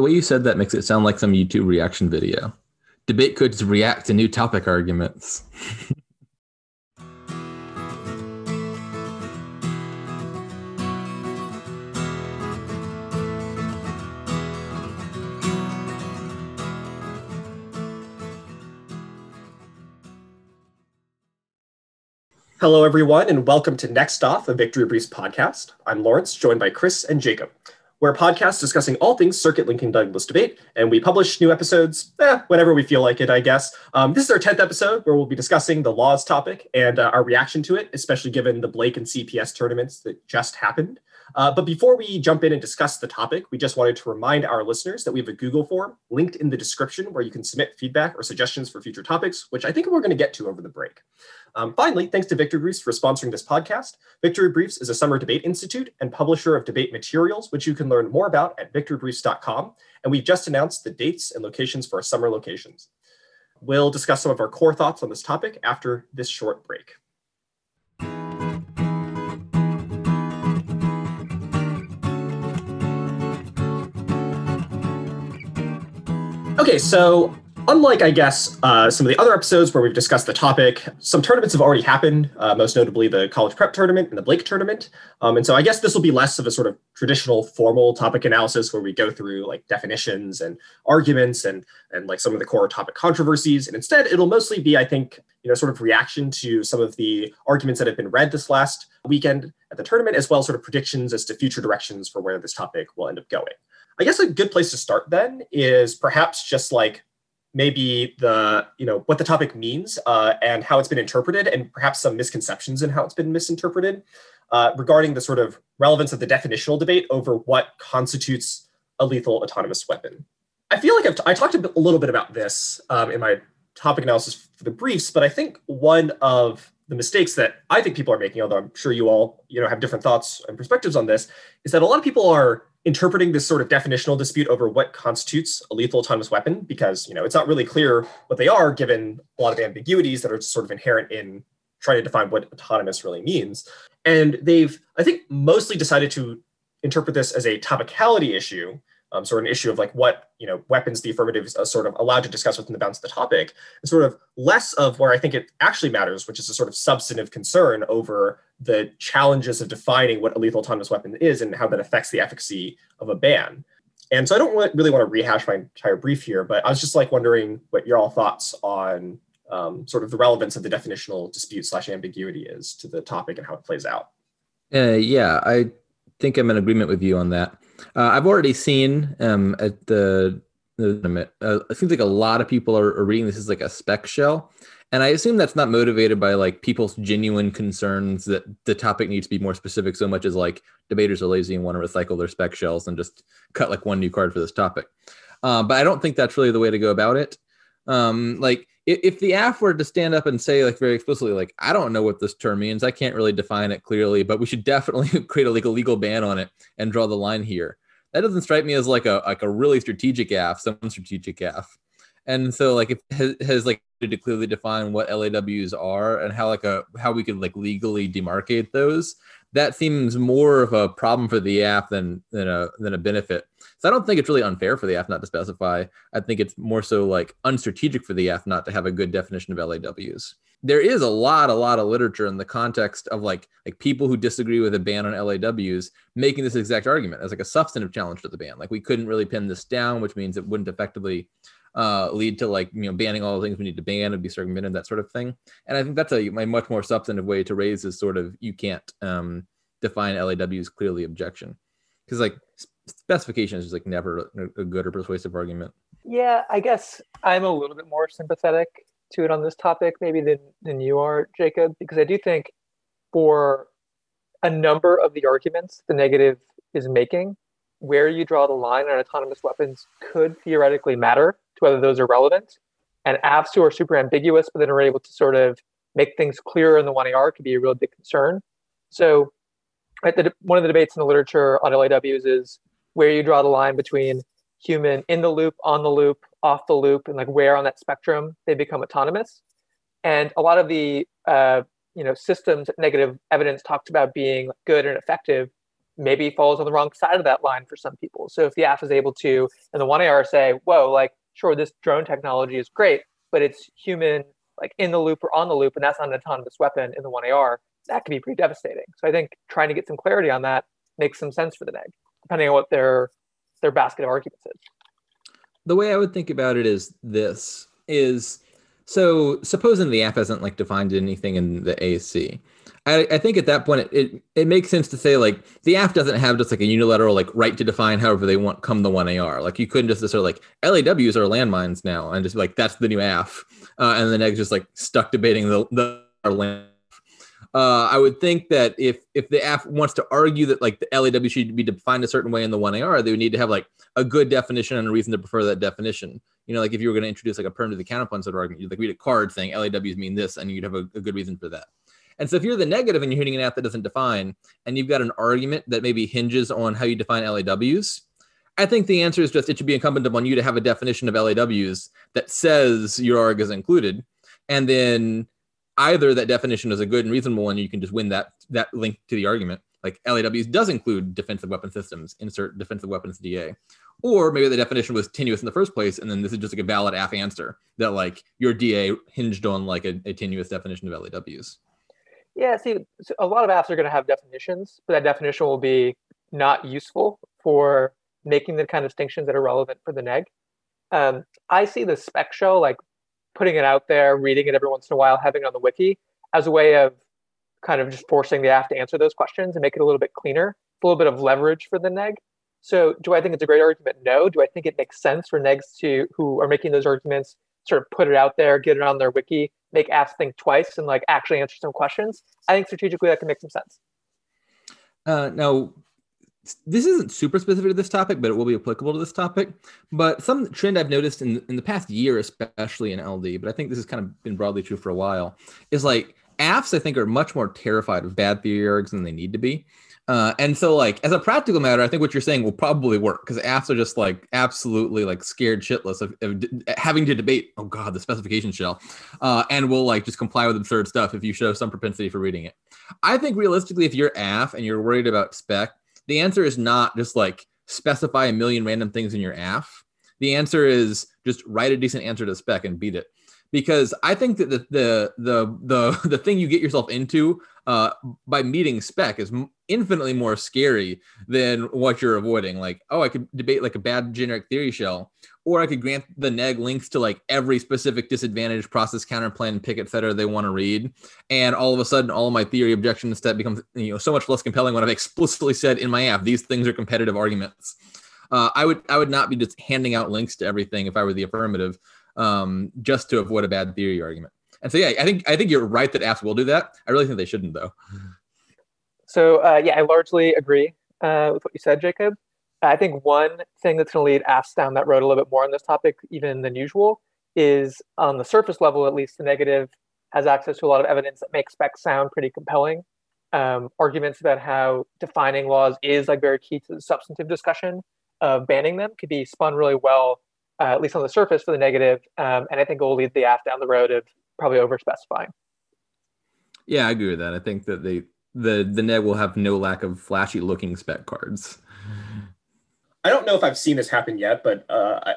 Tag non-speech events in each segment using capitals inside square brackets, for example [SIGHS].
The way you said that makes it sound like some YouTube reaction video. Debate could react to new topic arguments. Hello, everyone, and welcome to Next Off, a Victory Briefs podcast. I'm Lawrence, joined by Chris and Jacob. We're a podcast discussing all things circuit Lincoln Douglas debate, and we publish new episodes eh, whenever we feel like it, I guess. Um, this is our 10th episode where we'll be discussing the laws topic and uh, our reaction to it, especially given the Blake and CPS tournaments that just happened. Uh, but before we jump in and discuss the topic, we just wanted to remind our listeners that we have a Google form linked in the description where you can submit feedback or suggestions for future topics, which I think we're going to get to over the break. Um, finally, thanks to Victory Briefs for sponsoring this podcast. Victory Briefs is a summer debate institute and publisher of debate materials, which you can learn more about at victorybriefs.com. And we've just announced the dates and locations for our summer locations. We'll discuss some of our core thoughts on this topic after this short break. Okay, so unlike, I guess, uh, some of the other episodes where we've discussed the topic, some tournaments have already happened, uh, most notably the college prep tournament and the Blake tournament. Um, and so I guess this will be less of a sort of traditional formal topic analysis where we go through like definitions and arguments and, and like some of the core topic controversies. And instead, it'll mostly be, I think, you know, sort of reaction to some of the arguments that have been read this last weekend at the tournament, as well as sort of predictions as to future directions for where this topic will end up going. I guess a good place to start then is perhaps just like maybe the you know what the topic means uh, and how it's been interpreted and perhaps some misconceptions in how it's been misinterpreted uh, regarding the sort of relevance of the definitional debate over what constitutes a lethal autonomous weapon. I feel like I've t- i talked a, little bit about this um, in my topic analysis for the briefs but i think one of the mistakes that i think people are making although i'm sure you all you know have different thoughts and perspectives on this is that a lot of people are interpreting this sort of definitional dispute over what constitutes a lethal autonomous weapon because you know it's not really clear what they are given a lot of ambiguities that are sort of inherent in trying to define what autonomous really means. And they've i think mostly decided to interpret this as a topicality issue um, sort of an issue of like what you know weapons the affirmative is sort of allowed to discuss within the bounds of the topic, and sort of less of where I think it actually matters, which is a sort of substantive concern over the challenges of defining what a lethal autonomous weapon is and how that affects the efficacy of a ban. And so I don't really want to rehash my entire brief here, but I was just like wondering what your all thoughts on um, sort of the relevance of the definitional dispute slash ambiguity is to the topic and how it plays out. Uh, yeah, I think I'm in agreement with you on that. Uh, I've already seen um, at the, uh, it seems like a lot of people are, are reading this as like a spec shell, and I assume that's not motivated by like people's genuine concerns that the topic needs to be more specific so much as like debaters are lazy and want to recycle their spec shells and just cut like one new card for this topic. Uh, but I don't think that's really the way to go about it. Um, like if the AF were to stand up and say like very explicitly, like, I don't know what this term means, I can't really define it clearly, but we should definitely [LAUGHS] create a, a legal ban on it and draw the line here. That doesn't strike me as like a like a really strategic AF, some strategic AF. And so like it has, has like to clearly define what LAWs are and how like a how we could like legally demarcate those. That seems more of a problem for the AF than than a than a benefit. So I don't think it's really unfair for the AF not to specify. I think it's more so like unstrategic for the AF not to have a good definition of LAWs. There is a lot, a lot of literature in the context of like like people who disagree with a ban on LAWs making this exact argument as like a substantive challenge to the ban. Like we couldn't really pin this down, which means it wouldn't effectively uh, lead to like you know banning all the things we need to ban and be circumvented that sort of thing. And I think that's a, a much more substantive way to raise this sort of you can't um, define LAWs clearly objection because like specification is like never a good or persuasive argument. Yeah, I guess I'm a little bit more sympathetic to it on this topic maybe than than you are, Jacob, because I do think for a number of the arguments the negative is making, where you draw the line on autonomous weapons could theoretically matter to whether those are relevant. And AFs who are super ambiguous, but then are able to sort of make things clearer in the 1AR could be a real big concern. So, the, one of the debates in the literature on LAWs is where you draw the line between human in the loop, on the loop, off the loop, and like where on that spectrum they become autonomous. And a lot of the uh, you know systems negative evidence talked about being good and effective maybe falls on the wrong side of that line for some people. So if the AF is able to, and the 1AR say, whoa, like, sure, this drone technology is great, but it's human, like in the loop or on the loop, and that's not an autonomous weapon in the 1AR, that could be pretty devastating. So I think trying to get some clarity on that makes some sense for the neg, depending on what their their basket of arguments is. The way I would think about it is this is so supposing the AF hasn't like defined anything in the AC, I, I think at that point it, it, it makes sense to say like the AF doesn't have just like a unilateral like right to define however they want come the one AR. Like you couldn't just sort of like LAWs are landmines now and just like that's the new AF, uh, and the next just like stuck debating the the land. Uh, I would think that if if the AF wants to argue that like the LAW should be defined a certain way in the one AR, they would need to have like a good definition and a reason to prefer that definition. You know, like if you were going to introduce like a perm to the counterplan sort of argument, you'd like read a card saying LAWs mean this, and you'd have a, a good reason for that. And so if you're the negative and you're hitting an AF that doesn't define, and you've got an argument that maybe hinges on how you define LAWs, I think the answer is just it should be incumbent upon you to have a definition of LAWs that says your arg is included. And then either that definition is a good and reasonable one, you can just win that that link to the argument. Like LAWs does include defensive weapon systems, insert defensive weapons DA. Or maybe the definition was tenuous in the first place, and then this is just like a valid AF answer that like your DA hinged on like a, a tenuous definition of LAWs. Yeah, see, a lot of AFs are going to have definitions, but that definition will be not useful for making the kind of distinctions that are relevant for the neg. Um, I see the spec show, like putting it out there, reading it every once in a while, having it on the wiki as a way of kind of just forcing the AF to answer those questions and make it a little bit cleaner, a little bit of leverage for the neg. So do I think it's a great argument? No. Do I think it makes sense for negs to who are making those arguments sort of put it out there, get it on their wiki, make AFs think twice and like actually answer some questions, I think strategically that can make some sense. Uh, now, this isn't super specific to this topic, but it will be applicable to this topic. But some trend I've noticed in in the past year, especially in LD, but I think this has kind of been broadly true for a while, is like AFs I think are much more terrified of bad theory args than they need to be. Uh, and so, like as a practical matter, I think what you're saying will probably work because AFs are just like absolutely like scared shitless of, of having to debate. Oh God, the specification shell, uh, and will like just comply with absurd stuff if you show some propensity for reading it. I think realistically, if you're AF and you're worried about spec, the answer is not just like specify a million random things in your AF. The answer is just write a decent answer to spec and beat it because I think that the the the the, [LAUGHS] the thing you get yourself into uh, by meeting spec is infinitely more scary than what you're avoiding. Like, oh, I could debate like a bad generic theory shell, or I could grant the neg links to like every specific disadvantage, process, counterplan, pick, etc. they want to read, and all of a sudden, all my theory objections that becomes you know so much less compelling when I've explicitly said in my AF these things are competitive arguments. Uh, I would I would not be just handing out links to everything if I were the affirmative um, just to avoid a bad theory argument. And so, yeah, I think I think you're right that AFs will do that. I really think they shouldn't, though. So, uh, yeah, I largely agree uh, with what you said, Jacob. I think one thing that's going to lead AFs down that road a little bit more on this topic, even than usual, is on the surface level, at least the negative has access to a lot of evidence that makes specs sound pretty compelling. Um, arguments about how defining laws is like very key to the substantive discussion of banning them could be spun really well uh, at least on the surface, for the negative. Um, and I think it will lead the AF down the road of probably over specifying. Yeah, I agree with that. I think that they the the neg will have no lack of flashy looking spec cards. I don't know if I've seen this happen yet, but uh, I,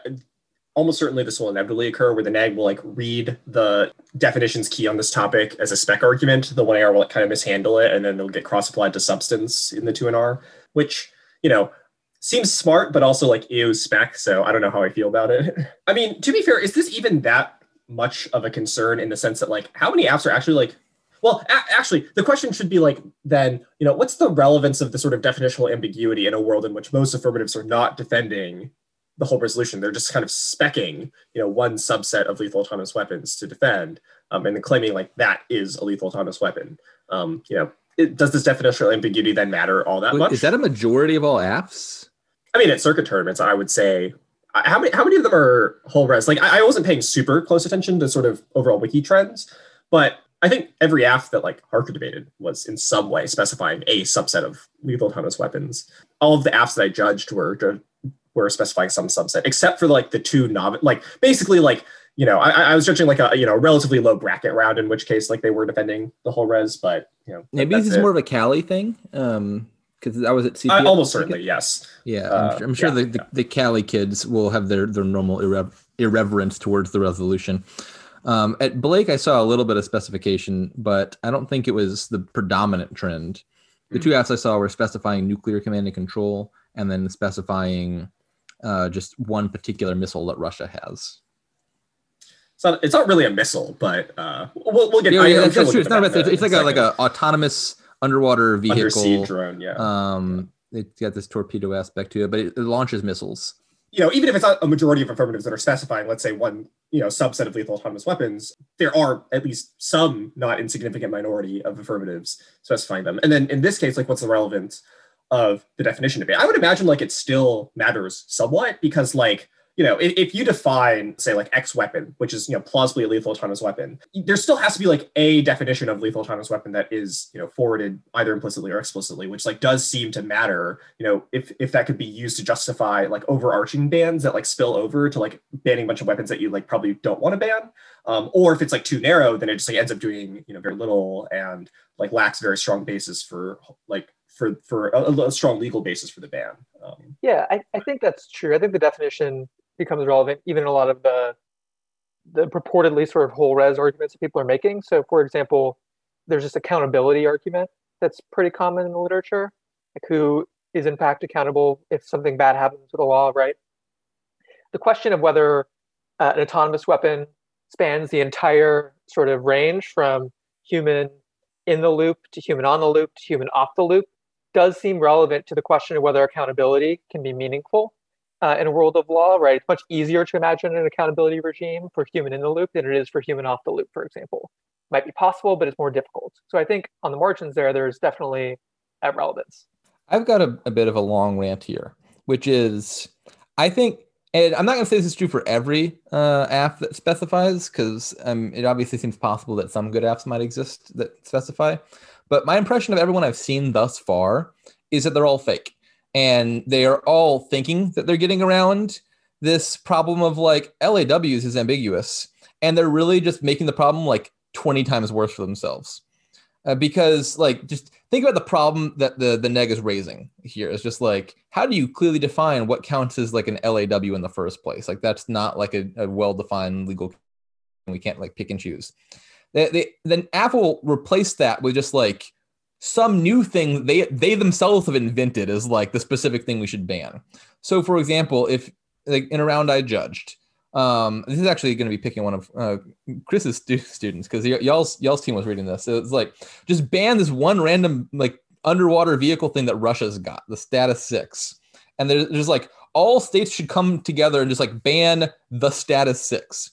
almost certainly this will inevitably occur where the neg will like read the definitions key on this topic as a spec argument. The one AR will kind of mishandle it, and then they'll get cross applied to substance in the two NR, which you know seems smart, but also like ew spec. So I don't know how I feel about it. [LAUGHS] I mean, to be fair, is this even that much of a concern in the sense that like how many AFs are actually like well a- actually the question should be like then you know what's the relevance of the sort of definitional ambiguity in a world in which most affirmatives are not defending the whole resolution they're just kind of specking you know one subset of lethal autonomous weapons to defend um, and then claiming like that is a lethal autonomous weapon um, you know it, does this definitional ambiguity then matter all that much is that a majority of all AFs I mean, at circuit tournaments, I would say how many how many of them are whole res? Like I, I wasn't paying super close attention to sort of overall wiki trends, but I think every AF that like Harker debated was in some way specifying a subset of lethal autonomous weapons. All of the AFs that I judged were were specifying some subset, except for like the two novice, like basically like you know I, I was judging like a you know relatively low bracket round, in which case like they were defending the whole res, but you know maybe this is more of a Cali thing. Um, because I was at CPS. Uh, almost certainly, yes. Yeah, Uh, I'm, su- I'm sure yeah, the, the, yeah. the Cali kids will have their, their normal irre- irreverence towards the resolution. Um, at Blake, I saw a little bit of specification, but I don't think it was the predominant trend. The two AFs I saw were specifying nuclear command and control, and then specifying uh, just one particular missile that Russia has. It's not, it's not really a missile, but uh, we'll, we'll get. Yeah, yeah, that's, sure we'll true. get It's not to about it's, it's like a like second. a autonomous underwater undersea vehicle. drone. Yeah. Um, it's got this torpedo aspect to it, but it, it launches missiles. you know, even if it's not a majority of affirmatives that are specifying, let's say one, you know, subset of lethal autonomous weapons, there are at least some not insignificant minority of affirmatives specifying them. And then in this case, like, what's the relevance of the definition debate? I would imagine like it still matters somewhat because, like, you know, if, if you define, say, like X weapon, which is, you know, plausibly a lethal autonomous weapon, there still has to be like a definition of lethal autonomous weapon that is, you know, forwarded either implicitly or explicitly, which like does seem to matter, you know, if if that could be used to justify like overarching bans that like spill over to like banning a bunch of weapons that you like probably don't want to ban. Um, or if it's like too narrow, then it just like ends up doing, you know, very little and like lacks very strong basis for like for for a, a strong legal basis for the ban. Um, Yeah, I, I think that's true. I think the definition becomes relevant even in a lot of the the purportedly sort of whole res arguments that people are making. So, for example, there's this accountability argument that's pretty common in the literature, like who is in fact accountable if something bad happens to the law, right? The question of whether uh, an autonomous weapon spans the entire sort of range from human in the loop to human on the loop to human off the loop does seem relevant to the question of whether accountability can be meaningful uh, in a world of law, right? It's much easier to imagine an accountability regime for human in the loop than it is for human off the loop, for example. Might be possible, but it's more difficult. So I think on the margins there, there's definitely relevance. I've got a, a bit of a long rant here, which is I think, and I'm not going to say this is true for every uh, AF that specifies, because um, it obviously seems possible that some good AFs might exist that specify. But my impression of everyone I've seen thus far is that they're all fake. And they are all thinking that they're getting around this problem of like LAWs is ambiguous. And they're really just making the problem like 20 times worse for themselves. Uh, because like just think about the problem that the the neg is raising here. It's just like how do you clearly define what counts as like an law in the first place? Like that's not like a, a well-defined legal we can't like pick and choose. Then apple replaced that with just like some new thing they they themselves have invented as like the specific thing we should ban so for example if like in a round i judged um, this is actually going to be picking one of uh, Chris's stu- students because y- y'all's y'all's team was reading this. So it's like just ban this one random like underwater vehicle thing that Russia's got, the status six, and there's, there's like all states should come together and just like ban the status six.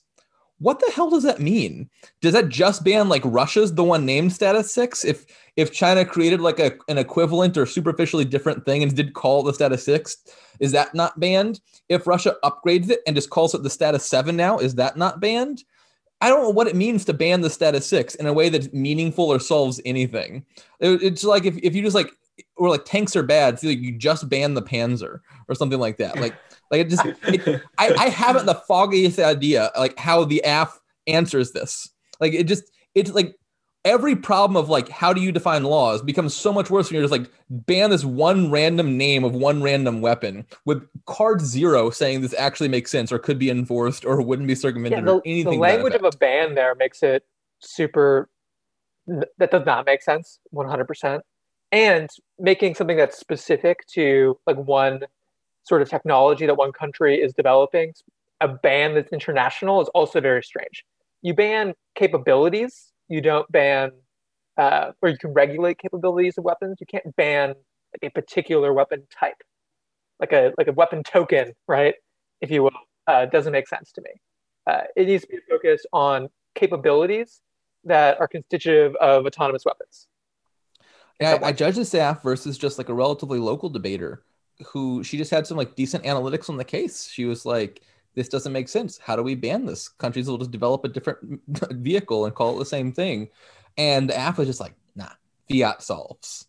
What the hell does that mean? Does that just ban like Russia's the one named status six? If if China created like a, an equivalent or superficially different thing and did call it the status six, is that not banned? If Russia upgrades it and just calls it the status seven now, is that not banned? I don't know what it means to ban the status six in a way that's meaningful or solves anything. It- it's like if, if you just like or like tanks are bad, so like you just ban the Panzer or something like that. Like like it just it, I, I haven't the foggiest idea like how the AF answers this. Like it just it's like every problem of like how do you define laws becomes so much worse when you're just like ban this one random name of one random weapon with card zero saying this actually makes sense or could be enforced or wouldn't be circumvented Yeah, the, or anything. the language of a ban there makes it super. That does not make sense, one hundred percent. And making something that's specific to like one sort of technology that one country is developing, a ban that's international is also very strange. You ban capabilities, you don't ban, uh, or you can regulate capabilities of weapons. You can't ban like, a particular weapon type, like a like a weapon token, right? If you will, uh, doesn't make sense to me. Uh, it needs to be focused on capabilities that are constitutive of autonomous weapons. Yeah, I, I judge the staff versus just like a relatively local debater who she just had some like decent analytics on the case. She was like, this doesn't make sense. How do we ban this? Countries will just develop a different [LAUGHS] vehicle and call it the same thing. And the AF was just like, nah, fiat solves.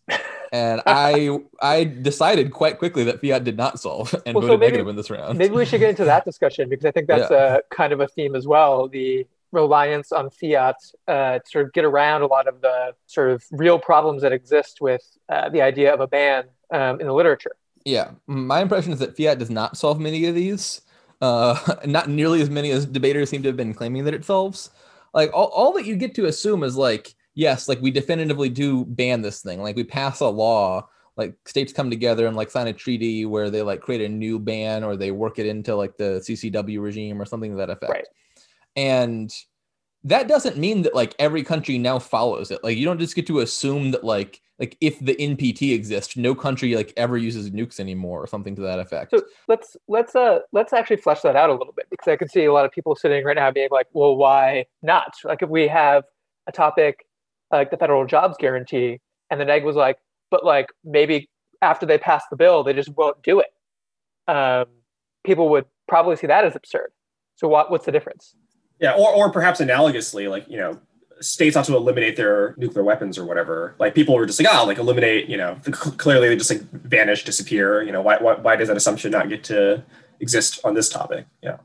And [LAUGHS] I I decided quite quickly that fiat did not solve [LAUGHS] and Well, so voted maybe- negative in this round. Maybe we should get into that discussion because I think that's a kind of a theme as well. The reliance on fiat uh, to sort of get around a lot of the sort of real problems that exist with uh, the idea of a ban um, in the literature. Yeah, my impression is that fiat does not solve many of these. Uh, [LAUGHS] not nearly as many as debaters seem to have been claiming that it solves. Like all, all that you get to assume is like, yes, like we definitively do ban this thing. Like we pass a law, like states come together and like sign a treaty where they like create a new ban or they work it into like the CCW regime or something to that effect. Right. And that doesn't mean that like every country now follows it. Like you don't just get to assume that like like if the NPT exists, no country like ever uses nukes anymore or something to that effect. So let's let's uh let's actually flesh that out a little bit because I can see a lot of people sitting right now being like, well, why not? Like if we have a topic like the federal jobs guarantee, and the neg was like, but like maybe after they pass the bill, they just won't do it. Um, people would probably see that as absurd. So what what's the difference? Yeah, or or perhaps analogously, like you know, states ought to eliminate their nuclear weapons or whatever. Like people were just like, oh, like eliminate, you know, clearly they just like vanish, disappear. You know, why, why, why does that assumption not get to exist on this topic? Yeah.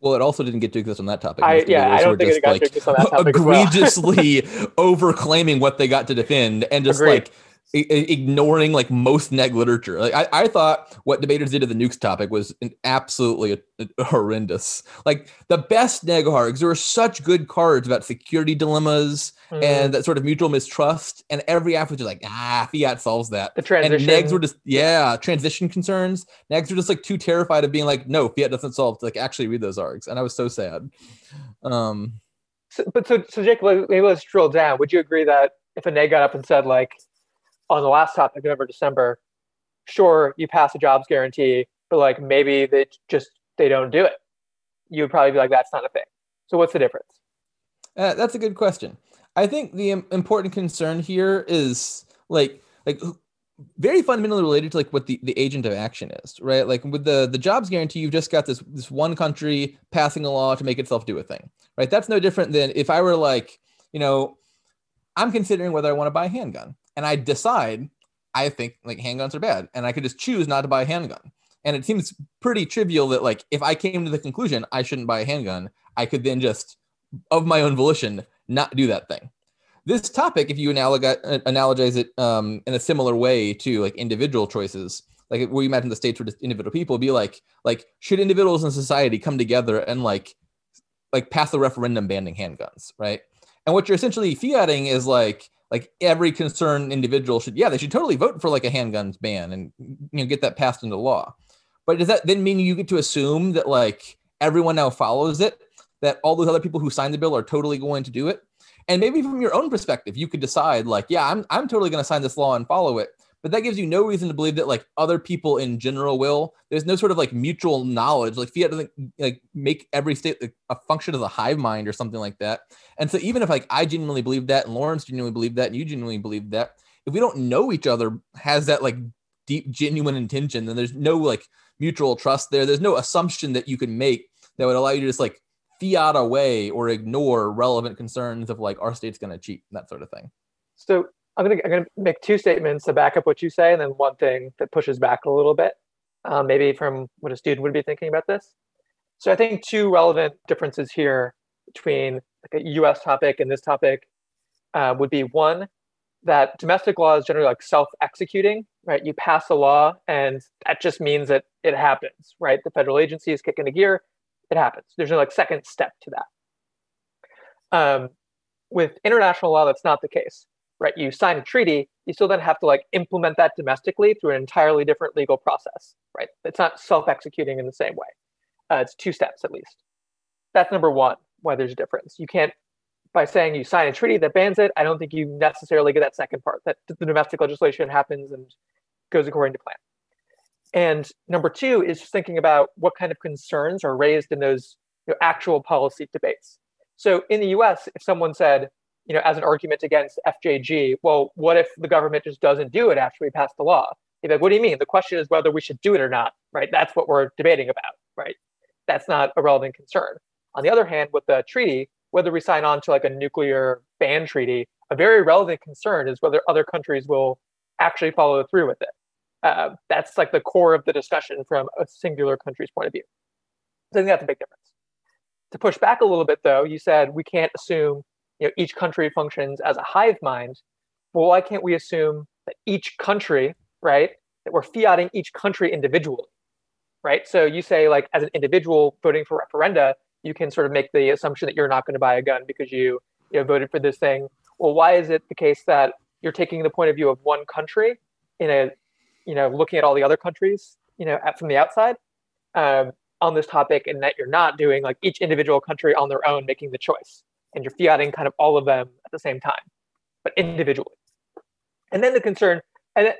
Well, it also didn't get to exist on that topic. I, yeah, I don't think it got like, to exist on that topic. [LAUGHS] Egregiously well. [LAUGHS] overclaiming what they got to defend and just Agreed. like ignoring like most neg literature. Like I, I thought what debaters did to the nukes topic was absolutely horrendous. Like the best neg args, there were such good cards about security dilemmas mm. and that sort of mutual mistrust. And every app was just like, ah, fiat solves that. The transition. And negs were just, yeah, transition concerns. Negs were just like too terrified of being like, no, fiat doesn't solve to like actually read those args. And I was so sad. Um, so, but so, so Jake, maybe let's drill down. Would you agree that if a neg got up and said like, on the last topic, November, December, sure, you pass a jobs guarantee, but like maybe they just they don't do it. You would probably be like, that's not a thing. So what's the difference? Uh, that's a good question. I think the important concern here is like like very fundamentally related to like what the, the agent of action is, right? Like with the the jobs guarantee, you've just got this this one country passing a law to make itself do a thing, right? That's no different than if I were like, you know, I'm considering whether I want to buy a handgun and I decide I think like handguns are bad, and I could just choose not to buy a handgun. And it seems pretty trivial that like if I came to the conclusion I shouldn't buy a handgun, I could then just of my own volition not do that thing. This topic, if you analogize, analogize it um, in a similar way to like individual choices, like where you imagine the states were just individual people, be like like should individuals in society come together and like like pass a referendum banning handguns, right? And what you're essentially fiating is like like every concerned individual should yeah they should totally vote for like a handguns ban and you know get that passed into law. But does that then mean you get to assume that like everyone now follows it that all those other people who signed the bill are totally going to do it? And maybe from your own perspective you could decide like yeah i'm, I'm totally going to sign this law and follow it but that gives you no reason to believe that like other people in general will. There's no sort of like mutual knowledge. Like fiat doesn't like make every state like, a function of a hive mind or something like that. And so even if like I genuinely believe that, and Lawrence genuinely believe that, and you genuinely believe that, if we don't know each other has that like deep genuine intention, then there's no like mutual trust there. There's no assumption that you can make that would allow you to just like fiat away or ignore relevant concerns of like our state's going to cheat and that sort of thing. So I'm gonna I'm gonna make two statements to back up what you say, and then one thing that pushes back a little bit, um, maybe from what a student would be thinking about this. So I think two relevant differences here between like a U.S. topic and this topic uh, would be one that domestic law is generally like self-executing, right? You pass a law, and that just means that it happens, right? The federal agency is kicking the gear, it happens. There's no like second step to that. Um, with international law, that's not the case right? You sign a treaty, you still then have to like implement that domestically through an entirely different legal process, right? It's not self-executing in the same way. Uh, it's two steps at least. That's number one, why there's a difference. You can't, by saying you sign a treaty that bans it, I don't think you necessarily get that second part, that the domestic legislation happens and goes according to plan. And number two is just thinking about what kind of concerns are raised in those you know, actual policy debates. So in the US, if someone said, you know, as an argument against FJG, well, what if the government just doesn't do it after we pass the law? You're like, what do you mean? The question is whether we should do it or not, right? That's what we're debating about, right? That's not a relevant concern. On the other hand, with the treaty, whether we sign on to like a nuclear ban treaty, a very relevant concern is whether other countries will actually follow through with it. Uh, that's like the core of the discussion from a singular country's point of view. So I think that's a big difference. To push back a little bit, though, you said we can't assume you know, each country functions as a hive mind. Well, why can't we assume that each country, right, that we're fiating each country individually, right? So you say like as an individual voting for referenda, you can sort of make the assumption that you're not going to buy a gun because you you know, voted for this thing. Well, why is it the case that you're taking the point of view of one country in a you know looking at all the other countries you know at, from the outside um, on this topic, and that you're not doing like each individual country on their own making the choice, and you're fiating kind of all of them at the same time, but individually. And then the concern, and then,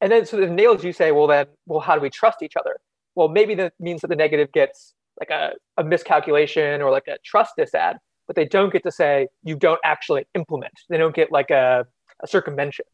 and then so the nails you say, well then, well how do we trust each other? Well, maybe that means that the negative gets like a, a miscalculation or like a trust disad, but they don't get to say you don't actually implement. They don't get like a, a circumvention.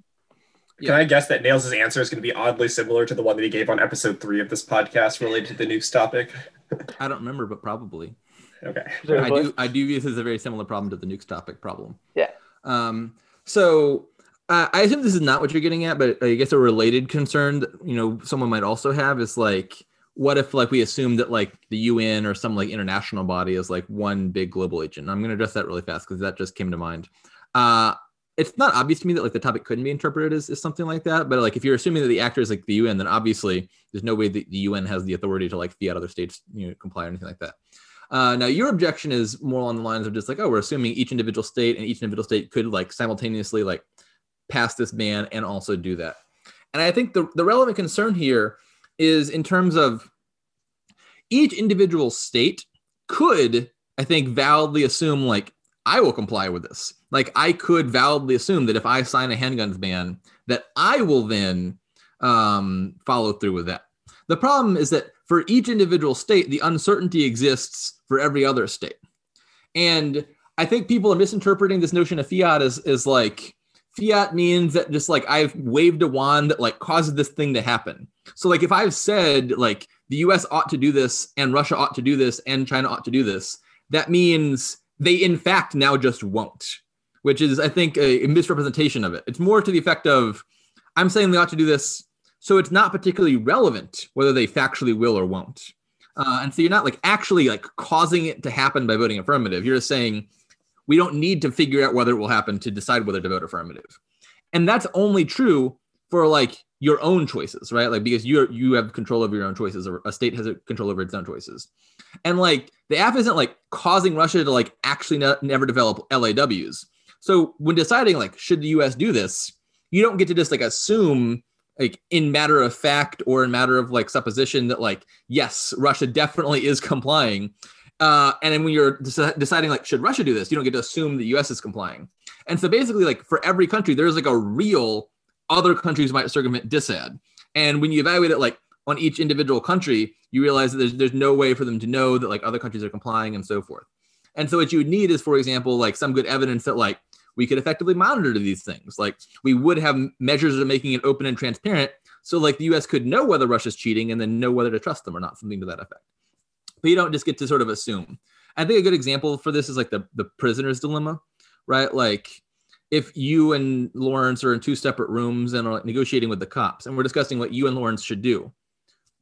Yeah. Can I guess that Nails' answer is going to be oddly similar to the one that he gave on episode three of this podcast related to the nukes topic? [LAUGHS] I don't remember, but probably. Okay. I do. I do view this as a very similar problem to the nukes topic problem. Yeah. Um. So uh, I assume this is not what you're getting at, but I guess a related concern that you know someone might also have is like, what if like we assume that like the UN or some like international body is like one big global agent? I'm going to address that really fast because that just came to mind. Uh, it's not obvious to me that like the topic couldn't be interpreted as, as something like that. But like if you're assuming that the actor is like the UN, then obviously there's no way that the UN has the authority to like fiat other states, you know, comply or anything like that. Uh, now your objection is more along the lines of just like, oh, we're assuming each individual state and each individual state could like simultaneously like pass this ban and also do that. And I think the, the relevant concern here is in terms of each individual state could, I think, validly assume like I will comply with this. Like I could validly assume that if I sign a handguns ban, that I will then um, follow through with that. The problem is that for each individual state, the uncertainty exists for every other state. And I think people are misinterpreting this notion of fiat as, as like fiat means that just like I've waved a wand that like causes this thing to happen. So like if I've said like the US ought to do this and Russia ought to do this and China ought to do this, that means they in fact now just won't, which is, I think, a, a misrepresentation of it. It's more to the effect of, I'm saying they ought to do this, so it's not particularly relevant whether they factually will or won't. Uh, and so you're not like actually like causing it to happen by voting affirmative. You're just saying we don't need to figure out whether it will happen to decide whether to vote affirmative. And that's only true for like your own choices, right? Like because you're you have control over your own choices, or a state has control over its own choices. And like the AF isn't like causing Russia to like actually ne- never develop LAWs. So when deciding like should the U.S. do this, you don't get to just like assume like in matter of fact or in matter of like supposition that like yes russia definitely is complying uh, and then when you're deciding like should russia do this you don't get to assume the us is complying and so basically like for every country there's like a real other countries might circumvent disad. And when you evaluate it like on each individual country, you realize that there's, there's no way for them to know that like other countries are complying and so forth. And so what you would need is, for example, like some good evidence that like we could effectively monitor these things. Like we would have measures of making it open and transparent. So like the US could know whether Russia's cheating and then know whether to trust them or not, something to that effect. But you don't just get to sort of assume. I think a good example for this is like the, the prisoner's dilemma, right? Like if you and Lawrence are in two separate rooms and are negotiating with the cops and we're discussing what you and Lawrence should do,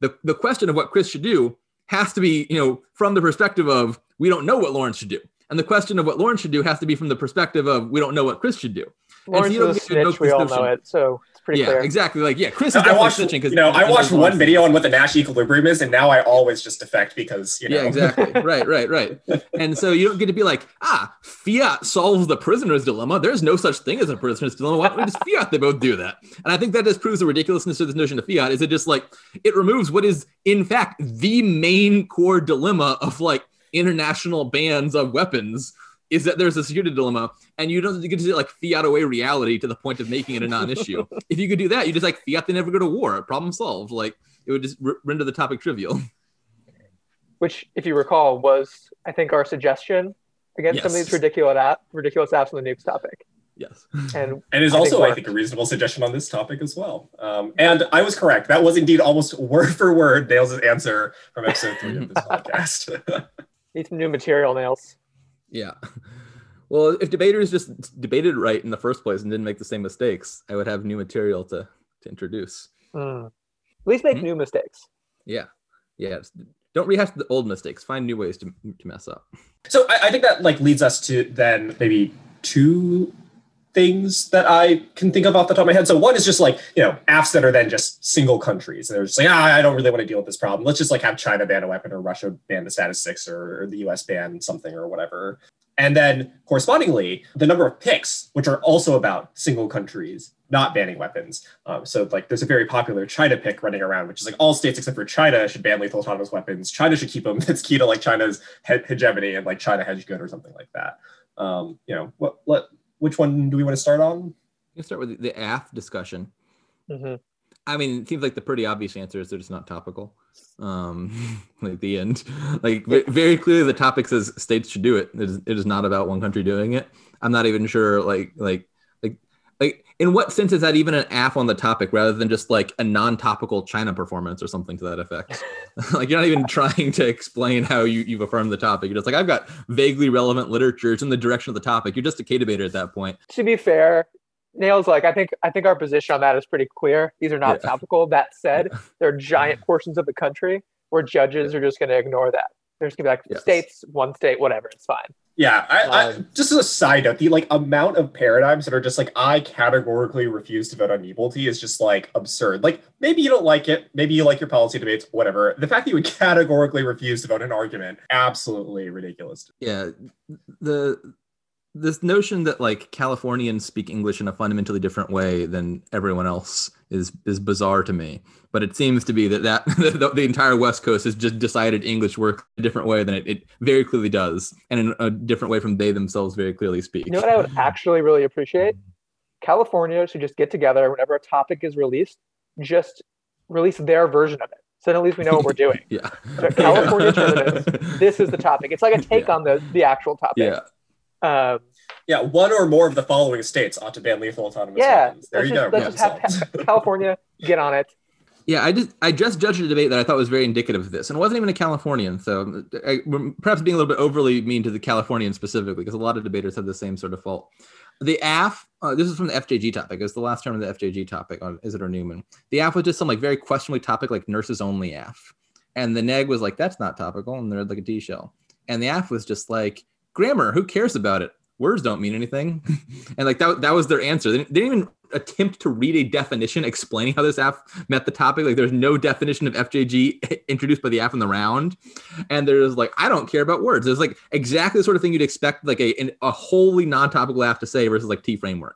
the, the question of what Chris should do has to be, you know, from the perspective of we don't know what Lawrence should do. And the question of what Lawrence should do has to be from the perspective of we don't know what Chris should do. Lawrence is a snitch, we all know it. So it's pretty yeah, clear. exactly. Like, yeah, Chris is definitely I watched, snitching because you know I watched one video on what the Nash equilibrium is, and now I always just defect because you know. Yeah, exactly. [LAUGHS] right, right, right. And so you don't get to be like, ah, fiat solves the prisoner's dilemma. There's no such thing as a prisoner's dilemma. Why don't we just fiat? They both do that. And I think that just proves the ridiculousness of this notion of fiat. Is it just like it removes what is in fact the main core dilemma of like international bans of weapons is that there's a security dilemma and you don't get to like fiat away reality to the point of making it a non-issue. [LAUGHS] if you could do that, you just like fiat they never go to war. Problem solved. Like it would just r- render the topic trivial. [LAUGHS] Which, if you recall, was I think our suggestion against yes. some of these ridiculous AF, ridiculous AFs on the nukes topic. Yes, and [LAUGHS] and is also I think a reasonable suggestion on this topic as well. Um, and I was correct. That was indeed almost word for word Nails' answer from episode three of this podcast. Need some new material, Nails. Yeah. [LAUGHS] Well, if debaters just debated right in the first place and didn't make the same mistakes, I would have new material to to introduce. Mm. At least make mm-hmm. new mistakes. Yeah, yeah. Don't rehash the old mistakes. Find new ways to to mess up. So I, I think that like leads us to then maybe two things that I can think of off the top of my head. So one is just like, you know, AFs that are then just single countries. And they're just like, ah, I don't really want to deal with this problem. Let's just like have China ban a weapon or Russia ban the status six or, the US ban something or whatever. And then correspondingly, the number of picks, which are also about single countries not banning weapons. Um, so like there's a very popular China pick running around, which is like all states except for China should ban lethal autonomous weapons. China should keep them. That's [LAUGHS] key to like China's he- hegemony and like China hedge good or something like that. Um, you know, what, what, which one do we want to start on? You start with the AF discussion. Mm-hmm. I mean, it seems like the pretty obvious answer is they're just not topical. Um, [LAUGHS] like the end, like very clearly the topic says states should do it. It is, it is not about one country doing it. I'm not even sure like like like in what sense is that even an AF on the topic rather than just like a non-topical China performance or something to that effect? [LAUGHS] [LAUGHS] like you're not even trying to explain how you, you've affirmed the topic. You're just like I've got vaguely relevant literature. It's in the direction of the topic. You're just a K debater at that point. To be fair, Nails like I think I think our position on that is pretty clear. These are not yeah. topical. That said, [LAUGHS] yeah. there are giant portions of the country where judges yeah. are just going to ignore that. They're just going to be like yes. states, one state, whatever. It's fine. Yeah, I, I, um, just as a side note, the like amount of paradigms that are just like I categorically refuse to vote on equality is just like absurd. Like maybe you don't like it, maybe you like your policy debates, whatever. The fact that you would categorically refuse to vote an argument, absolutely ridiculous. Yeah, the this notion that like Californians speak English in a fundamentally different way than everyone else is is bizarre to me. But it seems to be that that [LAUGHS] the, the entire West Coast has just decided English works a different way than it, it very clearly does, and in a different way from they themselves very clearly speak. You know what I would actually really appreciate? California should just get together whenever a topic is released, just release their version of it. So at least we know what we're doing. [LAUGHS] yeah. California [LAUGHS] tournaments. This is the topic. It's like a take yeah. on the the actual topic. Yeah. Um, yeah, one or more of the following states ought to ban lethal autonomous yeah, weapons. There you just, go. Let's just have [LAUGHS] California get on it. Yeah, I just I just judged a debate that I thought was very indicative of this, and it wasn't even a Californian. So I, perhaps being a little bit overly mean to the Californian specifically, because a lot of debaters have the same sort of fault. The AF, uh, this is from the FJG topic. It was the last term of the FJG topic on Isidore Newman. The AF was just some like very questionably topic, like nurses only AF, and the neg was like that's not topical, and they're like a D shell, and the AF was just like grammar. Who cares about it? words don't mean anything. [LAUGHS] and like that, that was their answer. They didn't, they didn't, even attempt to read a definition explaining how this AF met the topic. Like there's no definition of FJG [LAUGHS] introduced by the AF in the round. And there's like, I don't care about words. There's like exactly the sort of thing you'd expect like a, a wholly non-topical AF to say versus like T framework.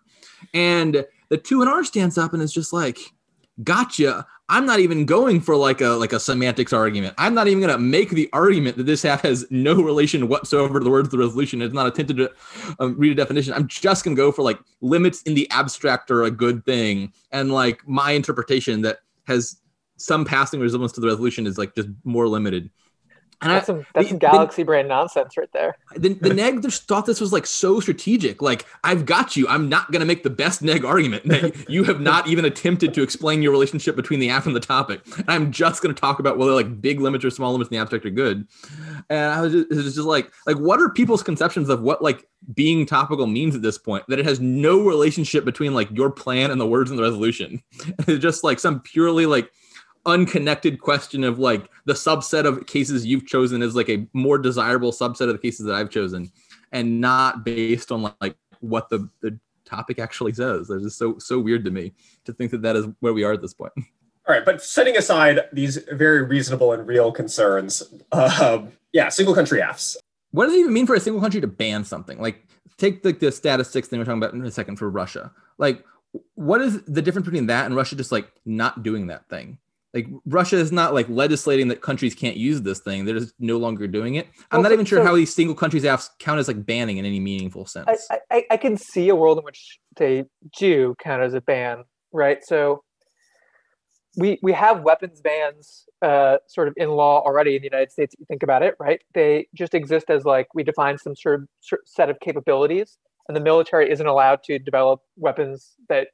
And the 2NR stands up and is just like, gotcha. I'm not even going for like a like a semantics argument. I'm not even going to make the argument that this half has no relation whatsoever to the words of the resolution. It's not attempted to um, read a definition. I'm just going to go for like limits in the abstract are a good thing, and like my interpretation that has some passing resemblance to the resolution is like just more limited. And that's some that's the, some galaxy the, brain nonsense right there. The, the [LAUGHS] neg just thought this was like so strategic. Like, I've got you. I'm not gonna make the best neg argument that [LAUGHS] you have not even attempted to explain your relationship between the AF and the topic. And I'm just gonna talk about whether like big limits or small limits in the abstract are good. And I was just, it was just like, like what are people's conceptions of what like being topical means at this point? That it has no relationship between like your plan and the words in the resolution. [LAUGHS] it's just like some purely like unconnected question of like the subset of cases you've chosen is like a more desirable subset of the cases that I've chosen and not based on like what the, the topic actually says. Just so so weird to me to think that that is where we are at this point. [LAUGHS] All right, but setting aside these very reasonable and real concerns, uh, yeah, single country Fs. What does it even mean for a single country to ban something? Like, take the, the status six thing we're talking about in a second for Russia. Like, what is the difference between that and Russia just like not doing that thing? Like Russia is not like legislating that countries can't use this thing. They're just no longer doing it. I'm well, not even sure so, how these single countries count as like banning in any meaningful sense. I, I, I, can see a world in which they do count as a ban, right? So we we have weapons bans uh, sort of in law already in the United States. If you think about it, right? They just exist as like we define some sort of set of capabilities, and the military isn't allowed to develop weapons that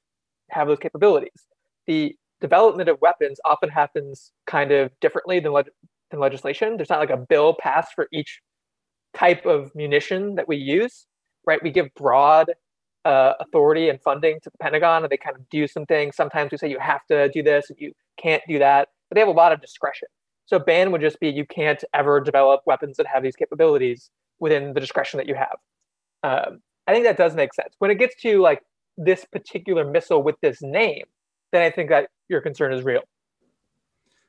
have those capabilities. The development of weapons often happens kind of differently than, le- than legislation. There's not like a bill passed for each type of munition that we use, right? We give broad uh, authority and funding to the Pentagon, and they kind of do some things. Sometimes we say you have to do this and you can't do that, but they have a lot of discretion. So ban would just be you can't ever develop weapons that have these capabilities within the discretion that you have. Um, I think that does make sense. When it gets to like this particular missile with this name, then I think that your concern is real.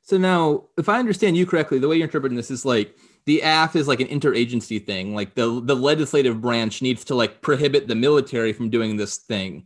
So now, if I understand you correctly, the way you're interpreting this is like the AF is like an interagency thing. Like the the legislative branch needs to like prohibit the military from doing this thing.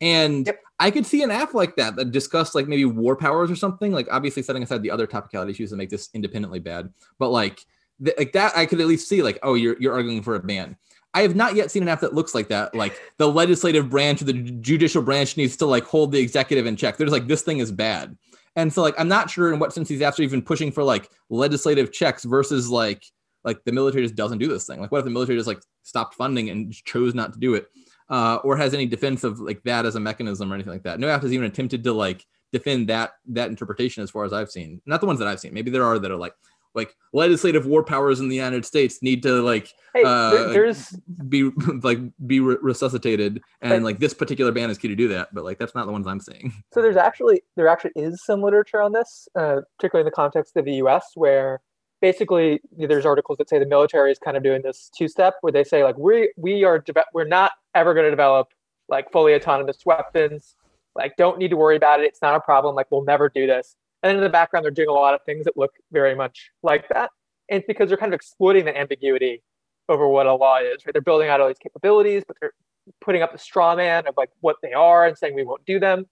And yep. I could see an AF like that that discussed like maybe war powers or something. Like obviously setting aside the other topicality issues that make this independently bad, but like th- like that I could at least see like oh you're you're arguing for a ban. I have not yet seen an AF that looks like that. Like the legislative branch or the judicial branch needs to like hold the executive in check. They're just like this thing is bad. And so like I'm not sure in what sense these AFs are even pushing for like legislative checks versus like like the military just doesn't do this thing. Like what if the military just like stopped funding and chose not to do it? Uh, or has any defense of like that as a mechanism or anything like that. No AF has even attempted to like defend that that interpretation as far as I've seen. Not the ones that I've seen. Maybe there are that are like like legislative war powers in the United States need to like hey, uh, there's be [LAUGHS] like be re- resuscitated. And like this particular ban is key to do that but like that's not the ones I'm seeing. [LAUGHS] So there's actually there actually is some literature on this, uh, particularly in the context of the U.S. where basically there's articles that say the military is kind of doing this two step where they say like we we are de- we're not ever going to develop like fully autonomous weapons. Like don't need to worry about it. It's not a problem. Like we'll never do this and then in the background, they're doing a lot of things that look very much like that. And it's because they're kind of exploiting the ambiguity over what a law is, right? They're building out all these capabilities, but they're putting up the straw man of like what they are and saying we won't do them.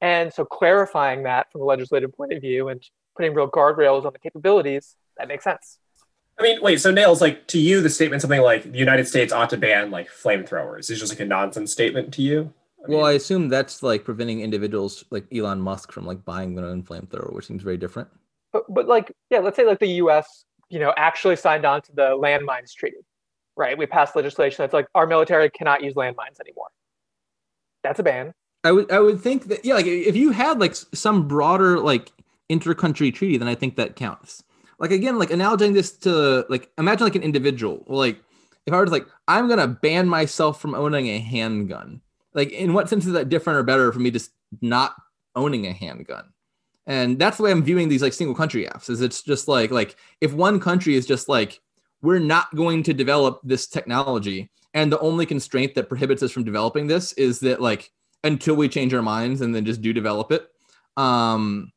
And so clarifying that from a legislative point of view and putting real guardrails on the capabilities, that makes sense. I mean, wait, so Nails, like to you, the statement something like the United States ought to ban like flamethrowers is just like a nonsense statement to you? I mean, well, I assume that's like preventing individuals like Elon Musk from like buying their own flamethrower, which seems very different. But, but like, yeah, let's say like the U.S. you know actually signed on to the landmines treaty, right? We passed legislation that's like our military cannot use landmines anymore. That's a ban. I would I would think that yeah, like if you had like some broader like intercountry treaty, then I think that counts. Like again, like analogizing this to like imagine like an individual, like if I was like I'm gonna ban myself from owning a handgun like in what sense is that different or better for me just not owning a handgun and that's the way i'm viewing these like single country AFs is it's just like like if one country is just like we're not going to develop this technology and the only constraint that prohibits us from developing this is that like until we change our minds and then just do develop it um